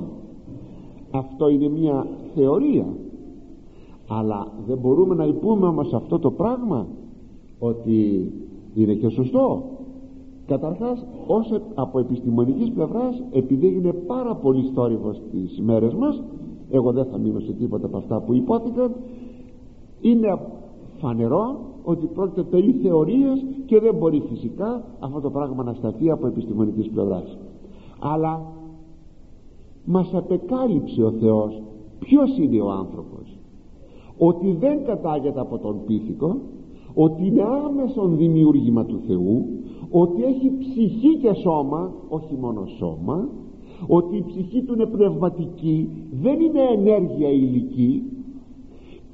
αυτό είναι μια θεωρία. Αλλά δεν μπορούμε να υπούμε όμως αυτό το πράγμα ότι είναι και σωστό. Καταρχάς όσο από επιστημονικής πλευράς επειδή έγινε πάρα πολύ θόρυβος στις μέρες μας εγώ δεν θα μείνω σε τίποτα από αυτά που υπόθηκαν είναι φανερό ότι πρόκειται περί θεωρίας και δεν μπορεί φυσικά αυτό το πράγμα να σταθεί από επιστημονικής πλευράς. Αλλά μας απεκάλυψε ο Θεός ποιος είναι ο άνθρωπος. Ότι δεν κατάγεται από τον πίθηκο ότι είναι άμεσον δημιούργημα του Θεού ότι έχει ψυχή και σώμα όχι μόνο σώμα ότι η ψυχή του είναι πνευματική δεν είναι ενέργεια υλική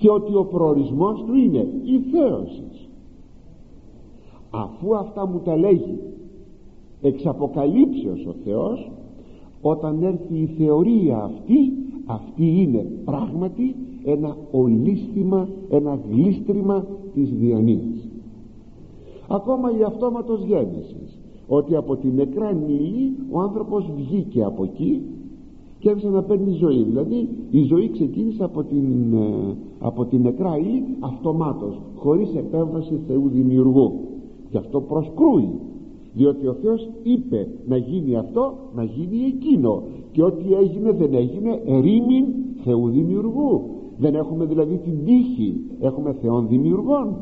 και ότι ο προορισμός του είναι η θέωσης. Αφού αυτά μου τα λέγει εξ αποκαλύψεως ο Θεός όταν έρθει η θεωρία αυτή αυτή είναι πράγματι ένα ολίσθημα ένα γλίστριμα της διανοίας ακόμα η αυτόματος γέννησης ότι από την νεκρά νύλη ο άνθρωπος βγήκε από εκεί και άρχισε να παίρνει ζωή. Δηλαδή η ζωή ξεκίνησε από την, ε, από την νεκρά ύλη αυτομάτως χωρίς επέμβαση Θεού Δημιουργού. Και αυτό προσκρούει. Διότι ο Θεός είπε να γίνει αυτό να γίνει εκείνο. Και ό,τι έγινε δεν έγινε ερήμην Θεού Δημιουργού. Δεν έχουμε δηλαδή την τύχη έχουμε Θεών Δημιουργών.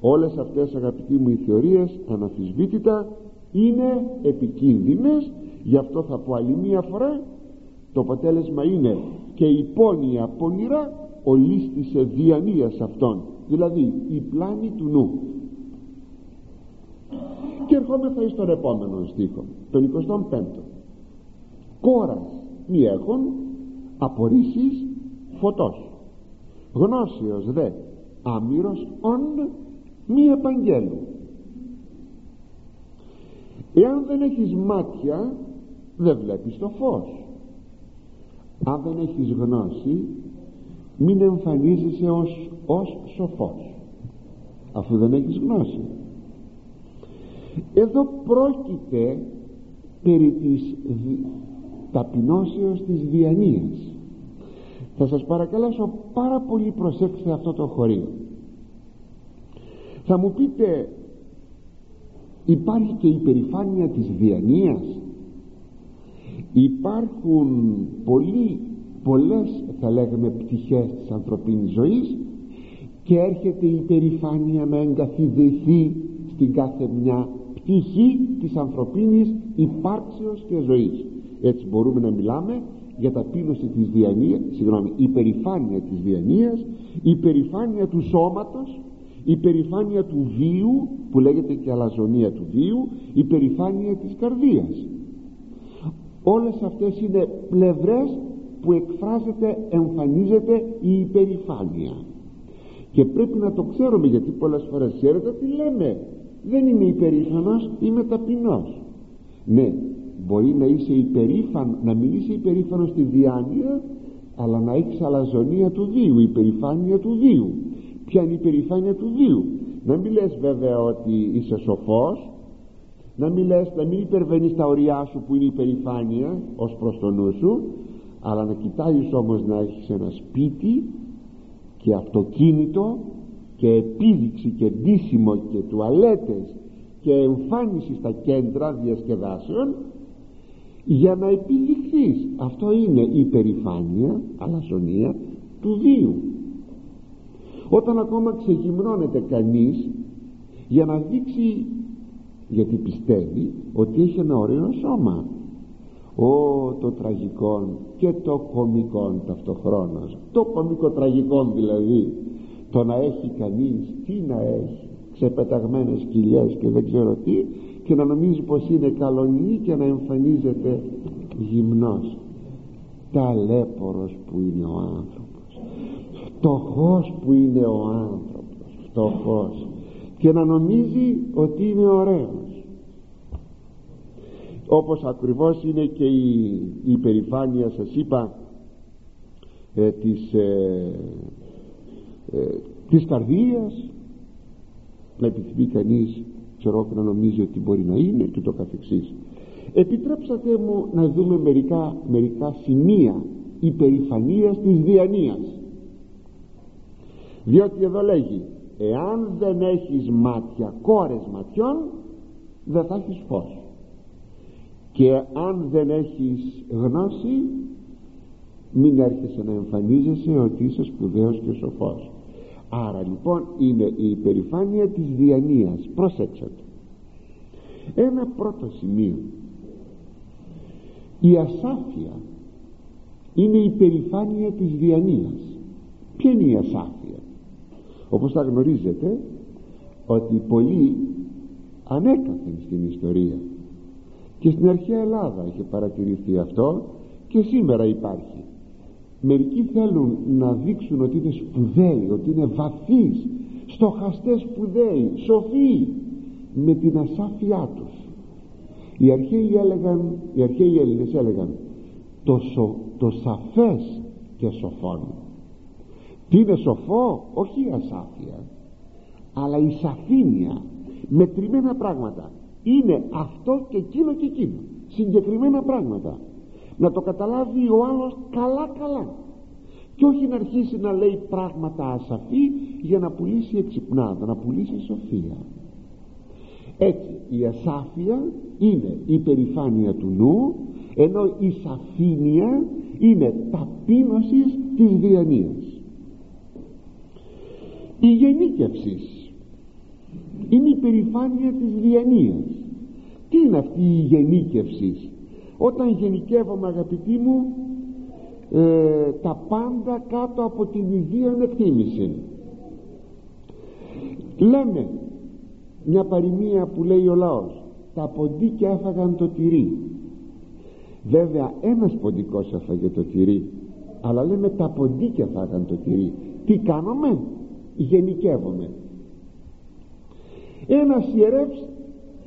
Όλες αυτές αγαπητοί μου οι θεωρίες αναφυσβήτητα είναι επικίνδυνες. Γι' αυτό θα πω άλλη μία φορά το αποτέλεσμα είναι και η πόνοια πονηρά ολίστησε διανοίας αυτών δηλαδή η πλάνη του νου. Και ερχόμεθα εις τον επόμενο στίχο τον 25ο κόρας μη έχουν απορρίσεις φωτός. Γνώσεως δε άμυρος ον μη επαγγέλου εάν δεν έχεις μάτια δεν βλέπεις το φως αν δεν έχεις γνώση μην εμφανίζεσαι ως, ως σοφός αφού δεν έχεις γνώση. Εδώ πρόκειται περί της ταπεινώσεως της διανοίας θα σας παρακαλέσω πάρα πολύ προσέξτε αυτό το χωρίο. Θα μου πείτε υπάρχει και η περηφάνεια της διανοίας υπάρχουν πολλοί, πολλές θα λέγαμε πτυχές της ανθρωπίνης ζωής και έρχεται η περηφάνεια να εγκαθιδρυθεί στην κάθε μια πτυχή της ανθρωπίνης υπάρξεως και ζωής. Έτσι μπορούμε να μιλάμε για ταπείνωση της διανοίας συγγνώμη, η περηφάνεια της διανοίας η περηφάνεια του σώματος η περηφάνεια του βίου που λέγεται και αλαζονία του βίου η περηφάνεια της καρδίας όλες αυτές είναι πλευρές που εκφράζεται εμφανίζεται η υπερηφάνεια. Και πρέπει να το ξέρουμε γιατί πολλές φορές ξέρετε τι λέμε. Δεν είμαι υπερήφανος είμαι ταπεινός. Ναι μπορεί να είσαι υπερήφανο να μην είσαι υπερήφανος στη διάνοια αλλά να έχεις αλαζονία του βίου υπερηφάνεια του βίου ποια είναι η υπερηφάνεια του βίου να μην λες βέβαια ότι είσαι σοφός να μην λες, να μην υπερβαίνεις τα ωριά σου που είναι υπερηφάνεια ως προς το νου σου αλλά να κοιτάζεις όμως να έχεις ένα σπίτι και αυτοκίνητο και επίδειξη και ντύσιμο και τουαλέτες και εμφάνιση στα κέντρα διασκεδάσεων για να επιδειχθείς αυτό είναι η περηφάνεια αλαζονία του βίου όταν ακόμα ξεγυμνώνεται κανείς για να δείξει γιατί πιστεύει ότι έχει ένα ωραίο σώμα. Ω το τραγικό και το κομικό ταυτοχρόνως. Το κομικό τραγικό δηλαδή. Το να έχει κανείς τι να έχει. Ξεπεταγμένες κοιλιές και δεν ξέρω τι. Και να νομίζει πως είναι καλονή και να εμφανίζεται γυμνός. Ταλέπορος που είναι ο άνθρωπος. Φτωχός που είναι ο άνθρωπος. Φτωχός και να νομίζει ότι είναι ωραίος. Όπως ακριβώς είναι και η, η υπερηφάνεια σας είπα ε, της, ε, ε, της καρδίας. Να επιθυμεί κανείς ξέρω να νομίζει ότι μπορεί να είναι και το καθεξής. Επιτρέψατε μου να δούμε μερικά, μερικά σημεία υπερηφανίας της διανοίας διότι εδώ λέγει εάν δεν έχεις μάτια κόρες ματιών δεν θα έχεις φως. Και αν δεν έχεις γνώση μην έρχεσαι να εμφανίζεσαι ότι είσαι σπουδαίος και σοφός. Άρα λοιπόν είναι η υπερηφάνεια της διανοίας προσέξτε. Ένα πρώτο σημείο. Η ασάφεια είναι η υπερηφάνεια της διανοίας ποια είναι η ασάφεια; Όπως τα γνωρίζετε ότι πολλοί ανέκαθεν στην ιστορία. Και στην αρχαία Ελλάδα είχε παρατηρηθεί αυτό και σήμερα υπάρχει. Μερικοί θέλουν να δείξουν ότι είναι σπουδαίοι ότι είναι βαθείς στοχαστές σπουδαίοι σοφοί με την ασάφειά τους. Οι αρχαίοι έλεγαν οι αρχαίοι Έλληνες έλεγαν το, το σαφές και σοφόν τι είναι σοφό όχι η ασάφεια αλλά η σαφήνεια μετρημένα πράγματα. Είναι αυτό και εκείνο και εκείνο. Συγκεκριμένα πράγματα. Να το καταλάβει ο άλλος καλά καλά. Και όχι να αρχίσει να λέει πράγματα ασαφή για να πουλήσει εξυπνάδα να πουλήσει σοφία. Έτσι η ασάφεια είναι η περηφάνεια του νου ενώ η σαφήνεια είναι ταπείνωσης της διανοίας η γενίκευση είναι η περηφάνεια της διανοίας τι είναι αυτή η γενίκευση; Όταν γενικεύομαι αγαπητοί μου ε, τα πάντα κάτω από την ιδία εκτίμηση. Λέμε μια παροιμία που λέει ο λαός τα ποντίκια έφαγαν το τυρί βέβαια ένας ποντικός έφαγε το τυρί αλλά λέμε τα ποντίκια έφαγαν το τυρί τι κάνουμε; Γενικεύομαι. Ένας ιερεύς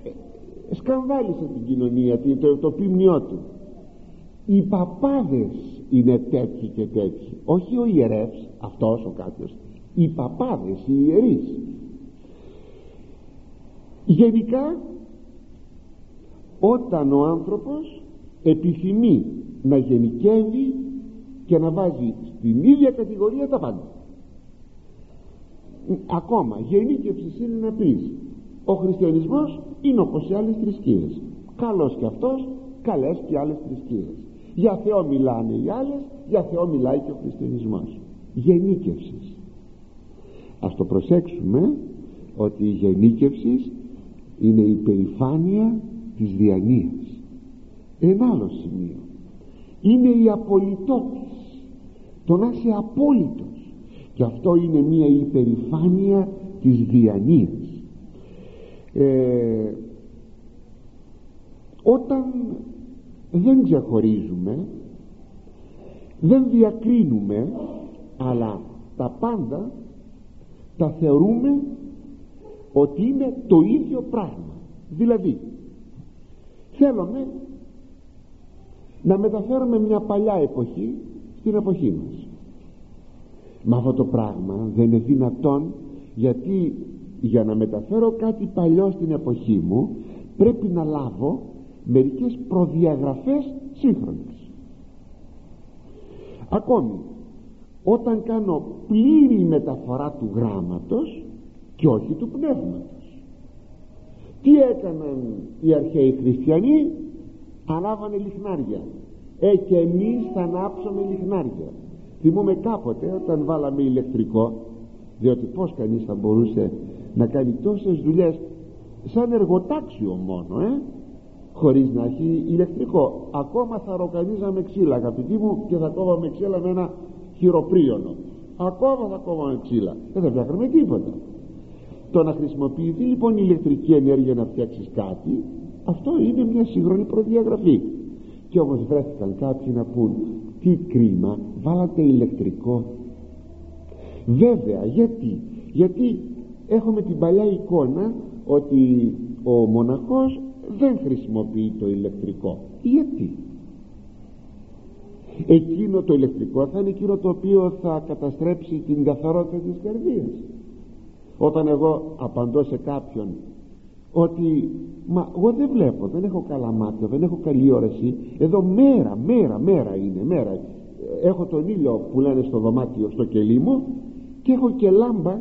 ε, σκανδάλισε την κοινωνία το, το πίμνιό του. Οι παπάδες είναι τέτοιοι και τέτοιοι. Όχι ο ιερεύς αυτός ο κάποιος. Οι παπάδες οι ιερείς. Γενικά όταν ο άνθρωπος επιθυμεί να γενικεύει και να βάζει στην ίδια κατηγορία τα πάντα ακόμα γενίκευση είναι να πεις ο χριστιανισμός είναι όπως οι άλλες θρησκείες. Καλός και αυτός καλές και άλλες θρησκείες. Για Θεό μιλάνε οι άλλες για Θεό μιλάει και ο χριστιανισμός. Γενίκευσης ας το προσέξουμε ότι η γενίκευση είναι η περηφάνεια της διανοίας ένα άλλο σημείο. Είναι η απολυτόκηση. Το να είσαι απόλυτος και αυτό είναι μια υπερηφάνεια της διανοίας ε, όταν δεν ξεχωρίζουμε δεν διακρίνουμε αλλά τα πάντα τα θεωρούμε ότι είναι το ίδιο πράγμα. Δηλαδή θέλουμε να μεταφέρουμε μια παλιά εποχή στην εποχή μας μα αυτό το πράγμα δεν είναι δυνατόν γιατί για να μεταφέρω κάτι παλιό στην εποχή μου πρέπει να λάβω μερικές προδιαγραφές σύγχρονες. Ακόμη όταν κάνω πλήρη μεταφορά του γράμματος και όχι του πνεύματος τι έκαναν οι αρχαίοι χριστιανοί; Ανάβανε λιχνάρια. Ε και εμείς θα ανάψουμε λιχνάρια θυμούμε κάποτε όταν βάλαμε ηλεκτρικό διότι πως κανείς θα μπορούσε να κάνει τόσες δουλειές σαν εργοτάξιο μόνο ε χωρίς να έχει ηλεκτρικό. Ακόμα θα ροκανίζαμε ξύλα αγαπητοί μου και θα κόβαμε ξύλα με ένα χειροπρίωνο. Ακόμα θα κόβαμε ξύλα. Δεν θα φτιάχνουμε τίποτα. Το να χρησιμοποιηθεί λοιπόν η ηλεκτρική ενέργεια να φτιάξεις κάτι αυτό είναι μια σύγχρονη προδιαγραφή. Και όμως βρέθηκαν κάποιοι να πούν τι κρίμα βάλατε ηλεκτρικό. Βέβαια γιατί γιατί έχουμε την παλιά εικόνα ότι ο μοναχός δεν χρησιμοποιεί το ηλεκτρικό. Γιατί; Εκείνο το ηλεκτρικό θα είναι εκείνο το οποίο θα καταστρέψει την καθαρότητα της καρδίας. Όταν εγώ απαντώ σε κάποιον ότι μα εγώ δεν βλέπω δεν έχω καλά μάτια δεν έχω καλή όραση εδώ μέρα μέρα μέρα είναι μέρα. Έχω τον ήλιο που λένε στο δωμάτιο στο κελί μου και έχω και λάμπα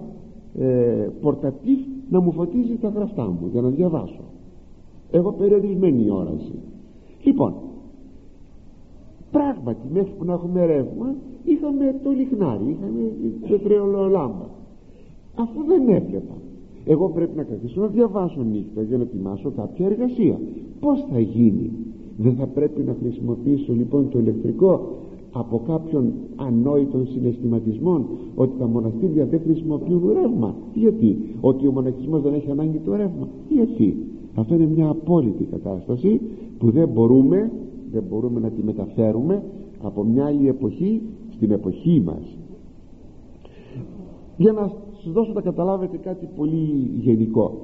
ε, πορτατίφ να μου φωτίζει τα γραφτά μου για να διαβάσω. Έχω περιορισμένη όραση. Λοιπόν πράγματι μέχρι που να έχουμε ρεύμα είχαμε το λιχνάρι είχαμε το λάμπα αφού δεν έβλεπα εγώ πρέπει να καθίσω να διαβάσω νύχτα για να ετοιμάσω κάποια εργασία. Πως θα γίνει; Δεν θα πρέπει να χρησιμοποιήσω λοιπόν το ηλεκτρικό από κάποιον ανόητων συναισθηματισμών ότι τα μοναστήρια δεν χρησιμοποιούν ρεύμα. Γιατί; Ότι ο μοναχισμός δεν έχει ανάγκη το ρεύμα. Γιατί; Αυτό είναι μια απόλυτη κατάσταση που δεν μπορούμε δεν μπορούμε να τη μεταφέρουμε από μια άλλη εποχή στην εποχή μας. Για να σας δώσω να καταλάβετε κάτι πολύ γενικό.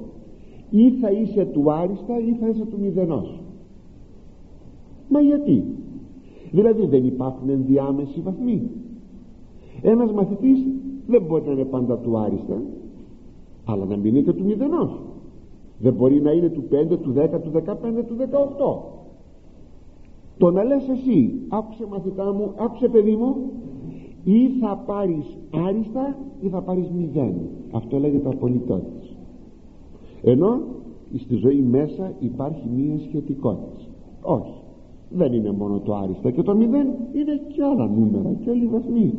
Ή θα είσαι του άριστα ή θα είσαι του μηδενός. Μα γιατί; Δηλαδή δεν υπάρχουν ενδιάμεση βαθμοί. Ένας μαθητής δεν μπορεί να είναι πάντα του άριστα αλλά να μην είναι και του μηδενός. Δεν μπορεί να είναι του 5, του 10, του 15, του 18 το να λες εσύ άκουσε μαθητά μου, άκουσε παιδί μου ή θα πάρεις άριστα ή θα πάρεις μηδέν. Αυτό λέγεται απολυτότης ενώ στη ζωή μέσα υπάρχει μία σχετικότητα. Όχι. Δεν είναι μόνο το άριστα και το μηδέν είναι και άλλα νούμερα και άλλοι βαθμοί.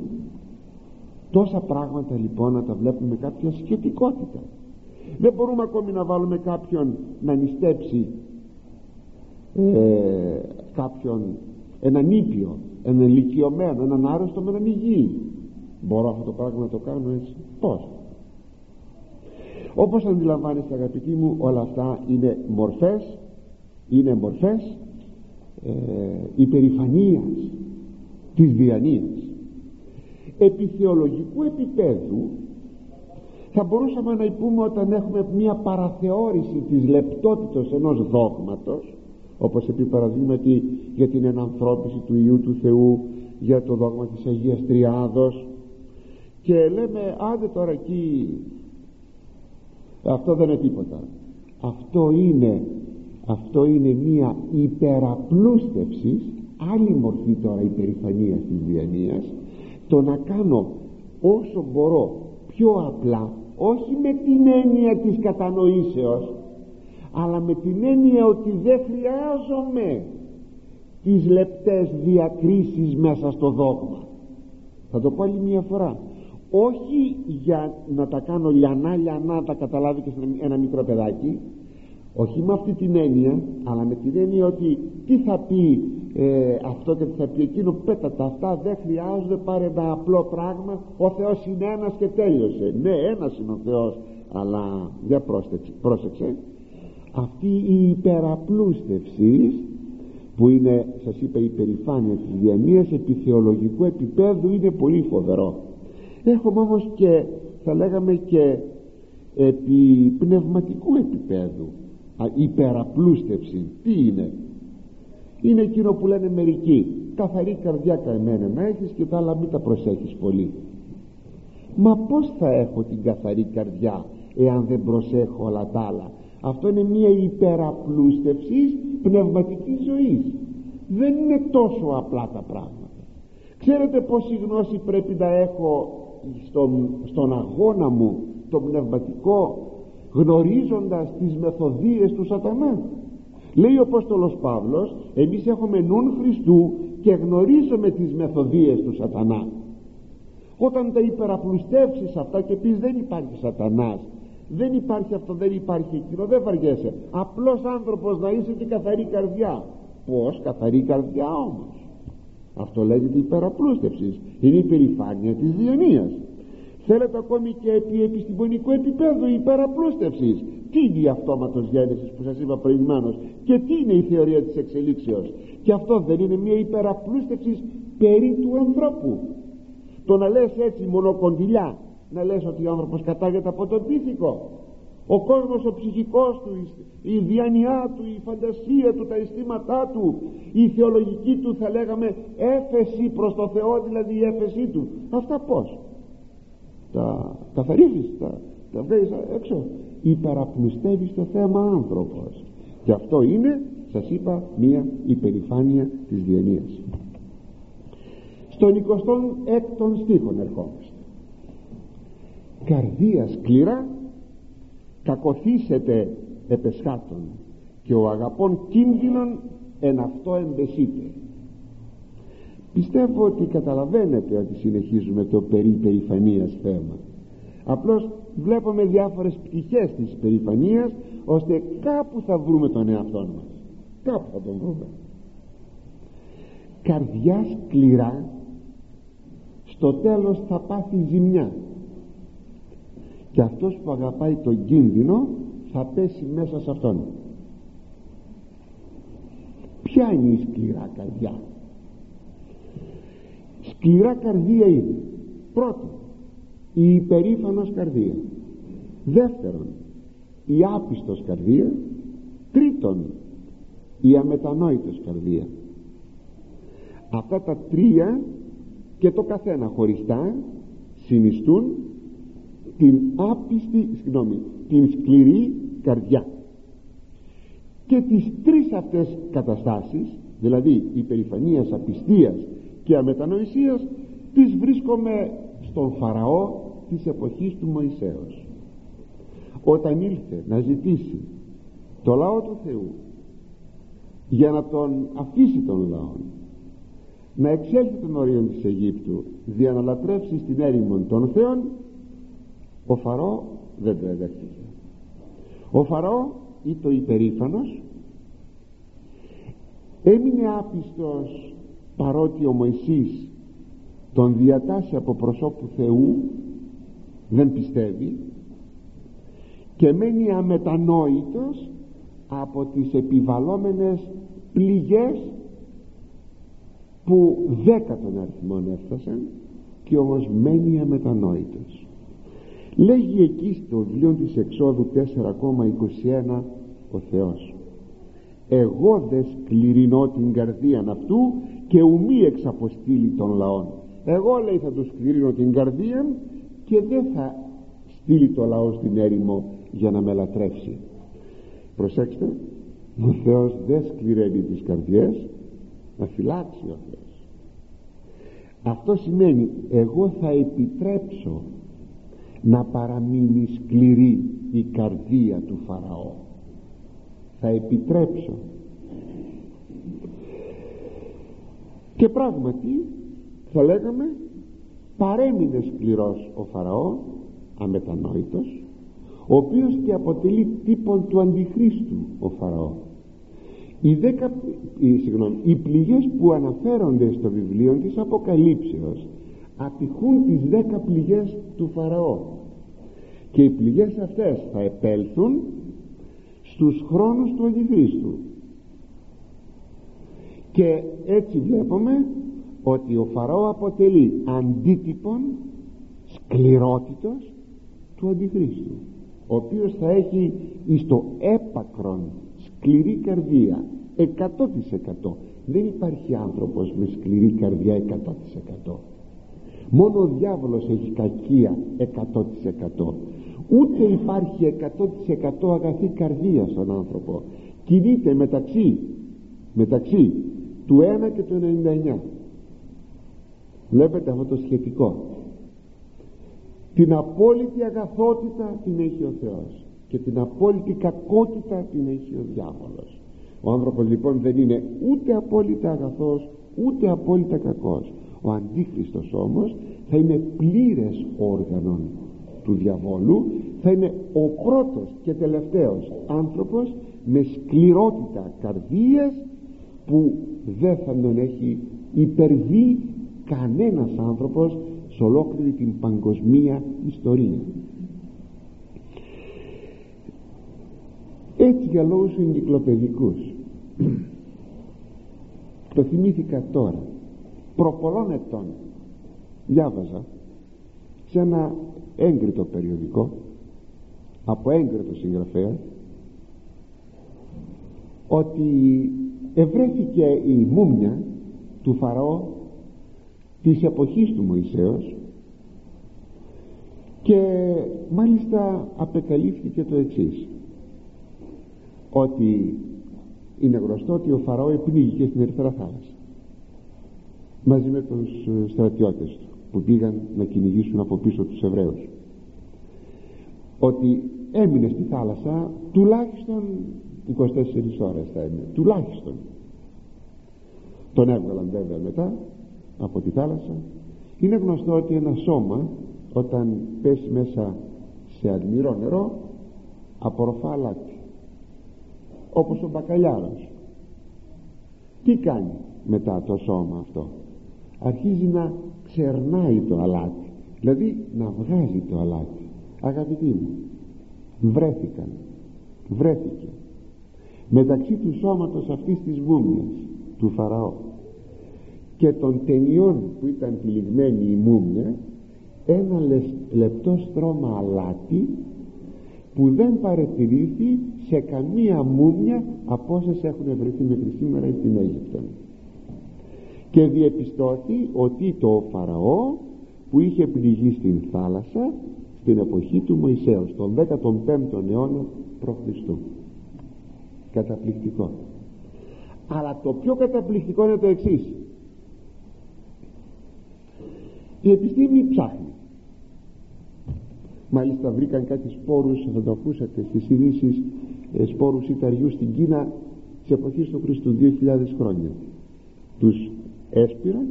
Τόσα πράγματα λοιπόν να τα βλέπουμε με κάποια σχετικότητα. Δεν μπορούμε ακόμη να βάλουμε κάποιον να νηστέψει ε, κάποιον έναν ήπιο έναν ηλικιωμένο, έναν άρρωστο με έναν υγιή μπορώ αυτό το πράγμα να το κάνω έτσι. Πως όπως αντιλαμβάνεστε αγαπητοί μου όλα αυτά είναι μορφές είναι μορφές ε, υπερηφανίας της διανοίας. Επιθεολογικού επίπεδου θα μπορούσαμε να πούμε όταν έχουμε μια παραθεώρηση της λεπτότητος ενός δόγματος όπως επί παραδείγματι για την ενανθρώπιση του Ιού του Θεού για το δόγμα της Αγίας Τριάδος. Και λέμε άντε τώρα εκεί αυτό δεν είναι τίποτα. Αυτό είναι αυτό είναι μία υπεραπλούστευση άλλη μορφή τώρα υπερηφανίας της διανοίας το να κάνω όσο μπορώ πιο απλά όχι με την έννοια της κατανοήσεως αλλά με την έννοια ότι δεν χρειάζομαι τις λεπτές διακρίσεις μέσα στο δόγμα. Θα το πω άλλη μια φορά. Όχι για να τα κάνω λιανά λιανά τα καταλάβει και ένα μικρό παιδάκι. Όχι με αυτή την έννοια αλλά με την έννοια ότι τι θα πει ε, αυτό και τι θα πει εκείνο πέτατα αυτά δεν χρειάζονται πάρε ένα απλό πράγμα ο Θεός είναι ένας και τέλειωσε. Ναι ένας είναι ο Θεός αλλά για πρόσεξε αυτή η υπεραπλούστευσης που είναι σας είπα η περηφάνεια της διανοίας επί θεολογικού επίπεδου είναι πολύ φοβερό. Έχουμε όμως και θα λέγαμε και επί πνευματικού επίπεδου υπεραπλούστευση. Τι είναι; Είναι εκείνο που λένε μερικοί καθαρή καρδιά καημένα να έχεις και τα άλλα μην τα προσέχεις πολύ μα πως θα έχω την καθαρή καρδιά εάν δεν προσέχω όλα τα άλλα; Αυτό είναι μια υπεραπλούστευση πνευματικής ζωής. Δεν είναι τόσο απλά τα πράγματα. Ξέρετε πόση γνώση πρέπει να έχω στον, στον αγώνα μου το πνευματικό γνωρίζοντας τις μεθοδίες του σατανά; Λέει ο Απόστολος Παύλος εμείς έχουμε νουν Χριστού και γνωρίζουμε τις μεθοδίες του σατανά όταν τα υπεραπλουστεύσεις αυτά και πεις δεν υπάρχει σατανάς δεν υπάρχει αυτό δεν υπάρχει εκείνο δεν βαριέσαι. Απλός άνθρωπος να είσαι και καθαρή καρδιά. Πως καθαρή καρδιά όμως; Αυτό λέγεται υπεραπλούστευσης. Είναι η περηφάνεια της διανοίας θέλετε ακόμη και επί επιστημονικού επίπεδου υπεραπλούστευσης. Τι είναι η αυτόματος γέννησης που σας είπα προηγουμένως και τι είναι η θεωρία της εξελίξεως; Και αυτό δεν είναι μια υπεραπλούστευσης περί του ανθρώπου. Το να λες έτσι μονοκοντιλιά να λες ότι ο άνθρωπος κατάγεται από τον πίθηκο ο κόσμος ο ψυχικός του η διάνοιά του η φαντασία του τα αισθήματά του η θεολογική του θα λέγαμε έφεση προς το Θεό δηλαδή η έφεσή του. Αυτά πως τα καθαρίζεις τα, τα βγάζεις έξω. Υπεραπλουστεύεις το θέμα άνθρωπος. Και αυτό είναι σας είπα μία υπερηφάνεια της διανοίας. Στον 26ο στίχο ερχόμαστε καρδία σκληρά κακοθήσετε επεσχάτων και ο αγαπών κίνδυνον εν αυτό εμπεσίτε πιστεύω ότι καταλαβαίνετε ότι συνεχίζουμε το περί περηφανίας θέμα. Απλώς βλέπουμε διάφορες πτυχές της περηφανίας ώστε κάπου θα βρούμε τον εαυτό μας. Κάπου θα τον βρούμε. Καρδιά σκληρά στο τέλος θα πάθει ζημιά και αυτός που αγαπάει τον κίνδυνο θα πέσει μέσα σε αυτόν. Ποια είναι η σκληρά καρδιά; Σκληρά καρδία είναι πρώτον η υπερήφανος καρδία. Δεύτερον η άπιστος καρδία. Τρίτον η αμετανόητος καρδία. Αυτά τα τρία και το καθένα χωριστά συνιστούν την άπιστη συγγνώμη την σκληρή καρδιά. Και τις τρεις αυτές καταστάσεις δηλαδή υπερηφανίας απιστίας και αμετανοησίας τις βρίσκομαι στον Φαραώ της εποχής του Μωυσέως. Όταν ήλθε να ζητήσει το λαό του Θεού για να τον αφήσει τον λαό να εξέλθει τον ορίων της Αιγύπτου για να λατρεύσει στην έρημον των Θεών ο Φαραώ δεν το εδέχτηκε ο Φαραώ ή το υπερήφανος. Έμεινε άπιστος παρότι ο Μωυσής τον διατάσσει από προσώπου Θεού δεν πιστεύει και μένει αμετανόητος από τις επιβαλόμενες πληγές που δέκα των αριθμών έφτασαν και όμως μένει αμετανόητος λέγει εκεί στο βιβλίο της Εξόδου 4,21 ο Θεός εγώ δε σκληρινώ την καρδία αυτού και ουμή εξαποστήλει των λαών. Εγώ λέει θα του σκληρίνω την καρδία και δεν θα στείλει το λαό στην έρημο για να με λατρεύσει προσέξτε ο Θεός δεν σκληραίνει τις καρδιές να φυλάξει ο Θεός. Αυτό σημαίνει εγώ θα επιτρέψω να παραμείνει σκληρή η καρδία του Φαραώ. Θα επιτρέψω. Και πράγματι θα λέγαμε παρέμεινε σκληρός ο Φαραώ αμετανόητος ο οποίος και αποτελεί τύπον του Αντιχρίστου ο Φαραώ. Οι, δέκα, οι, συγγνώμη, οι πληγές που αναφέρονται στο βιβλίο της Αποκαλύψεως απηχούν τις δέκα πληγές του Φαραώ. Και οι πληγές αυτές θα επέλθουν στους χρόνους του Αντιχρίστου και έτσι βλέπουμε ότι ο Φαραώ αποτελεί αντίτυπον σκληρότητος του Αντιχρίστου ο οποίος θα έχει εις το έπακρον σκληρή καρδία 100% δεν υπάρχει άνθρωπος με σκληρή καρδιά 100% μόνο ο διάβολος έχει κακία 100% ούτε υπάρχει 100% αγαθή καρδία στον άνθρωπο. Κινείται μεταξύ μεταξύ του 1 και του 99 βλέπετε αυτό το σχετικό. Την απόλυτη αγαθότητα την έχει ο Θεός και την απόλυτη κακότητα την έχει ο διάβολος. Ο άνθρωπος λοιπόν δεν είναι ούτε απόλυτα αγαθός ούτε απόλυτα κακός ο Αντίχριστος όμως θα είναι πλήρες όργανον του διαβόλου θα είναι ο πρώτος και τελευταίος άνθρωπος με σκληρότητα καρδίας που δεν θα τον έχει υπερβεί κανένας άνθρωπος σε ολόκληρη την παγκοσμία ιστορία. Έτσι για λόγους εγκυκλοπαιδικούς. Το θυμήθηκα τώρα προπολών ετών. Διάβαζα σε ένα έγκριτο περιοδικό από έγκριτο συγγραφέα ότι ευρέθηκε η μούμια του Φαραώ της εποχής του Μωυσέως και μάλιστα απεκαλύφθηκε το εξής ότι είναι γνωστό ότι ο Φαραώ επνίγηκε στην Ερυθρά Θάλασσα μαζί με τους ε, στρατιώτες του που πήγαν να κυνηγήσουν από πίσω τους Εβραίους. Ότι έμεινε στη θάλασσα τουλάχιστον 24 ώρες θα έμεινε τουλάχιστον. Τον έβγαλαν βέβαια μετά από τη θάλασσα. Είναι γνωστό ότι ένα σώμα όταν πέσει μέσα σε αδμυρό νερό απορροφά αλάτι όπως ο μπακαλιάρος. Τι κάνει μετά το σώμα αυτό; Αρχίζει να ξερνάει το αλάτι. Δηλαδή να βγάζει το αλάτι. Αγαπητοί μου βρέθηκαν βρέθηκε. Μεταξύ του σώματος αυτής της μούμιας του Φαραώ και των ταινιών που ήταν τυλιγμένη η μούμια ένα λεπτό στρώμα αλάτι που δεν παρατηρήθη σε καμία μούμια από όσες έχουν βρεθεί μέχρι σήμερα στην Αίγυπτο και διεπιστώθη ότι το Φαραώ που είχε πληγεί στην θάλασσα στην εποχή του Μωυσέως τον 15ο αιώνα π.Χ. καταπληκτικό. Αλλά το πιο καταπληκτικό είναι το εξής. Η επιστήμη ψάχνει. Μάλιστα βρήκαν κάτι σπόρους θα το ακούσατε στις ειδήσεις ε, σπόρους ιταριού στην Κίνα της εποχής του Χριστού 2000 χρόνια. Τους έσπηραν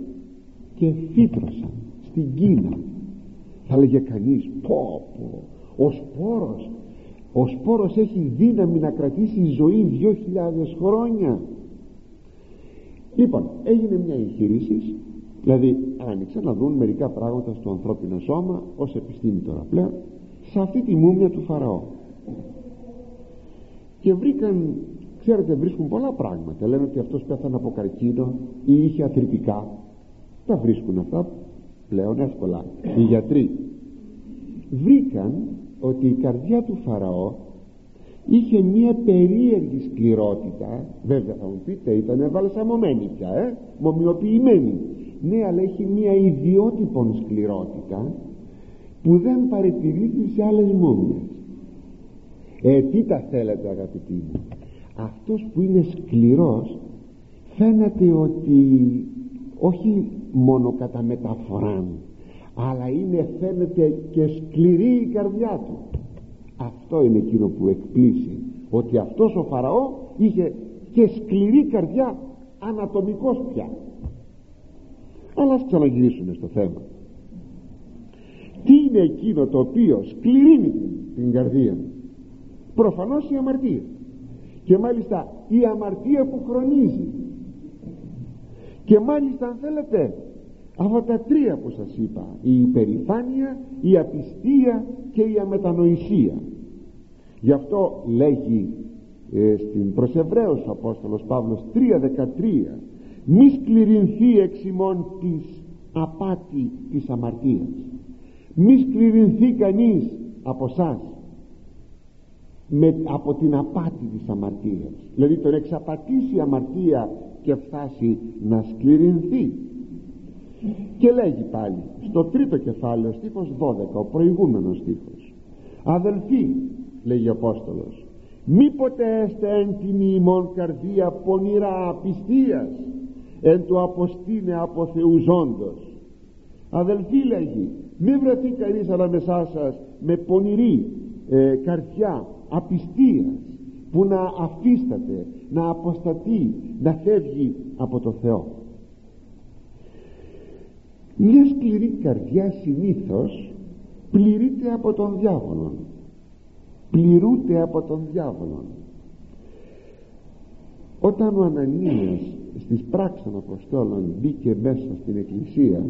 και φύτρωσαν στην Κίνα. Θα λέγε κανείς πω πω ο σπόρος ο σπόρος έχει δύναμη να κρατήσει ζωή 2.000 χρόνια λοιπόν έγινε μια εγχείρηση δηλαδή άνοιξαν να δουν μερικά πράγματα στο ανθρώπινο σώμα ως επιστήμη τώρα πλέον σε αυτή τη μούμια του Φαραώ. Και βρήκαν ξέρετε βρίσκουν πολλά πράγματα. Λένε ότι αυτός πέθανε από καρκίνο ή είχε αθρητικά τα βρίσκουν αυτά πλέον εύκολα. Οι γιατροί βρήκαν ότι η καρδιά του Φαραώ είχε μια περίεργη σκληρότητα. Βέβαια θα μου πείτε ήταν ευαλσαμωμένη πια ε, μομιοποιημένη ναι αλλά έχει μια ιδιότυπον σκληρότητα που δεν παρατηρείται σε άλλες μούμιες ε τι τα θέλετε αγαπητοί μου; Αυτός που είναι σκληρός φαίνεται ότι όχι μόνο κατά μεταφοράν αλλά είναι φαίνεται και σκληρή η καρδιά του. Αυτό είναι εκείνο που εκπλήσει ότι αυτός ο Φαραώ είχε και σκληρή καρδιά ανατομικός πια. Αλλά ας ξαναγυρίσουμε στο θέμα. Τι είναι εκείνο το οποίο σκληρύνει την, την καρδία; Προφανώς η αμαρτία και μάλιστα η αμαρτία που χρονίζει. Και μάλιστα αν θέλετε αυτά τα τρία που σας είπα η υπερηφάνεια, η απιστία και η αμετανοησία. Γι' αυτό λέγει ε, στην προς Εβραίους ο Απόστολος Παύλος 3.13 μη σκληρινθεί εξ ημών της απάτη της αμαρτίας. Μη σκληρινθεί κανείς από σας με, από την απάτη της αμαρτίας. Δηλαδή τον εξαπατήσει η αμαρτία και φτάσει να σκληρινθεί και λέγει πάλι στο τρίτο κεφάλαιο στίχος 12 ο προηγούμενος στίχος. Αδελφοί λέγει ο Απόστολος μήποτε έστε εν τιμή ημών καρδία πονηρά απιστίας εν το αποστήνε από θεουζόντος αδελφοί λέγει μη βρεθεί κανείς ανάμεσά σας με πονηρή ε, καρδιά απιστίας που να αφίσταται να αποστατεί να φεύγει από το Θεό. Μια σκληρή καρδιά συνήθως πληρείται από τον διάβολο πληρούνται από τον διάβολο όταν ο Ανανίας στις πράξεις των Αποστόλων μπήκε μέσα στην εκκλησία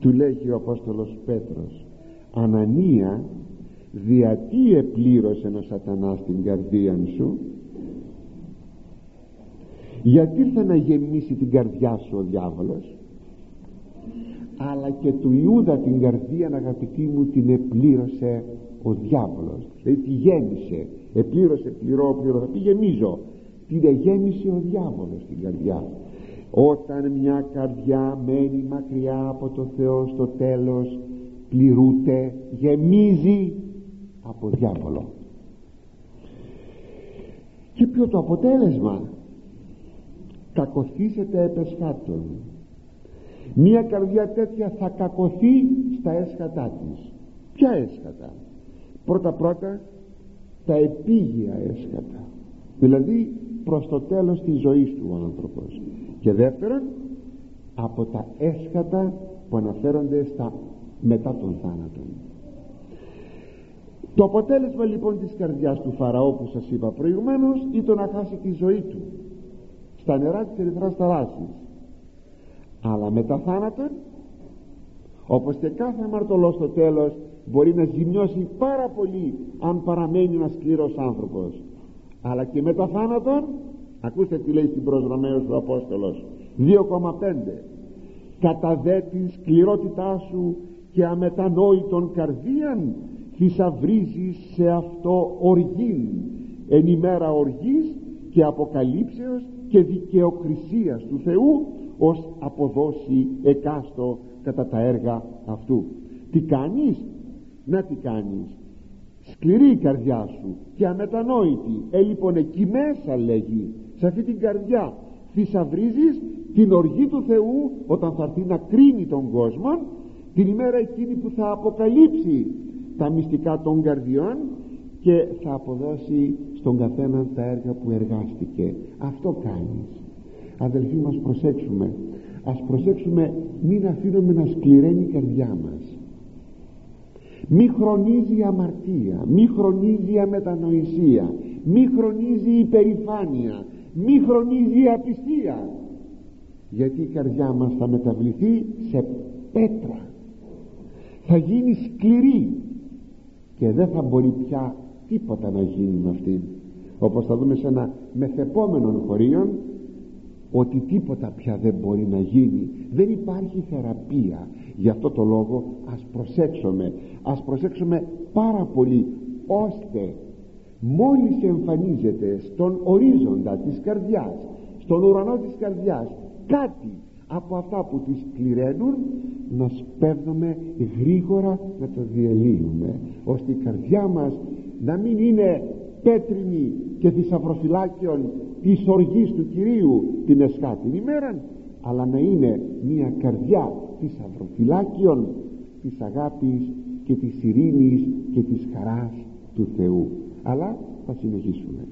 του λέγει ο Απόστολος Πέτρος Ανανία δια τι επλήρωσε ο σατανάς την καρδία σου. Γιατί ήρθε να γεμίσει την καρδιά σου ο διάβολος. Αλλά και του Ιούδα την καρδία αγαπητή μου την επλήρωσε ο διάβολος. Δηλαδή τη γέμισε. Επλήρωσε πληρώ πληρώ θα πει γεμίζω. Την εγέμισε ο διάβολος την καρδιά. Όταν μια καρδιά μένει μακριά από το Θεό στο τέλος πληρούται γεμίζει από διάβολο. Και ποιο το αποτέλεσμα; Κακοθήσετε επεσχάτων μια καρδιά τέτοια θα κακοθεί στα έσχατά της. Ποια έσχατα; Πρώτα πρώτα τα επίγεια έσχατα. Δηλαδή προς το τέλος της ζωής του ο άνθρωπος. Και δεύτερον από τα έσχατα που αναφέρονται στα μετά τον θάνατο το αποτέλεσμα λοιπόν της καρδιάς του Φαραώ που σας είπα προηγουμένως ήταν να χάσει τη ζωή του στα νερά της ερυθράς θαλάσσης. Αλλά μετά θάνατον όπως και κάθε αμαρτωλός στο τέλος μπορεί να ζημιώσει πάρα πολύ αν παραμένει ένας σκληρός άνθρωπος. Αλλά και μετά θάνατον ακούστε τι λέει στην προς Ρωμαίος ο Απόστολος 2,5 κατά δε την σκληρότητά σου και αμετανόητον καρδίαν θησαυρίζεις σε αυτό οργήν. Εν ημέρα οργής και αποκαλύψεως και δικαιοκρισίας του Θεού ως αποδώσει εκάστο κατά τα έργα αυτού. Τι κάνεις; Να τι κάνεις. Σκληρή η καρδιά σου και αμετανόητη. Ε λοιπόν εκεί μέσα λέγει σε αυτή την καρδιά θησαυρίζεις την οργή του Θεού όταν θα έρθει να κρίνει τον κόσμο την ημέρα εκείνη που θα αποκαλύψει τα μυστικά των καρδιών και θα αποδώσει στον καθένα τα έργα που εργάστηκε. Αυτό κάνεις. Αδελφοί μας προσέξουμε. Ας προσέξουμε μην αφήνουμε να σκληραίνει η καρδιά μας. Μη χρονίζει η αμαρτία μη χρονίζει η αμετανοησία μη χρονίζει η υπερηφάνεια μη χρονίζει η απιστία. Γιατί η καρδιά μας θα μεταβληθεί σε πέτρα. Θα γίνει σκληρή και δεν θα μπορεί πια τίποτα να γίνει με αυτήν. Όπως θα δούμε σε ένα μεθεπόμενο χωρίον ότι τίποτα πια δεν μπορεί να γίνει. Δεν υπάρχει θεραπεία. Γι' αυτό το λόγο ας προσέξουμε. Ας προσέξουμε πάρα πολύ ώστε μόλις εμφανίζεται στον ορίζοντα της καρδιάς στον ουρανό της καρδιάς κάτι από αυτά που τις κληραίνουν να σπέβδουμε γρήγορα να το διαλύουμε ώστε η καρδιά μας να μην είναι πέτρινη και θησαυροφυλάκιον της οργής του Κυρίου την εσχάτην ημέραν αλλά να είναι μια καρδιά θησαυροφυλάκιον της αγάπης και της ειρήνης και της χαράς του Θεού. Αλλά θα συνεχίσουμε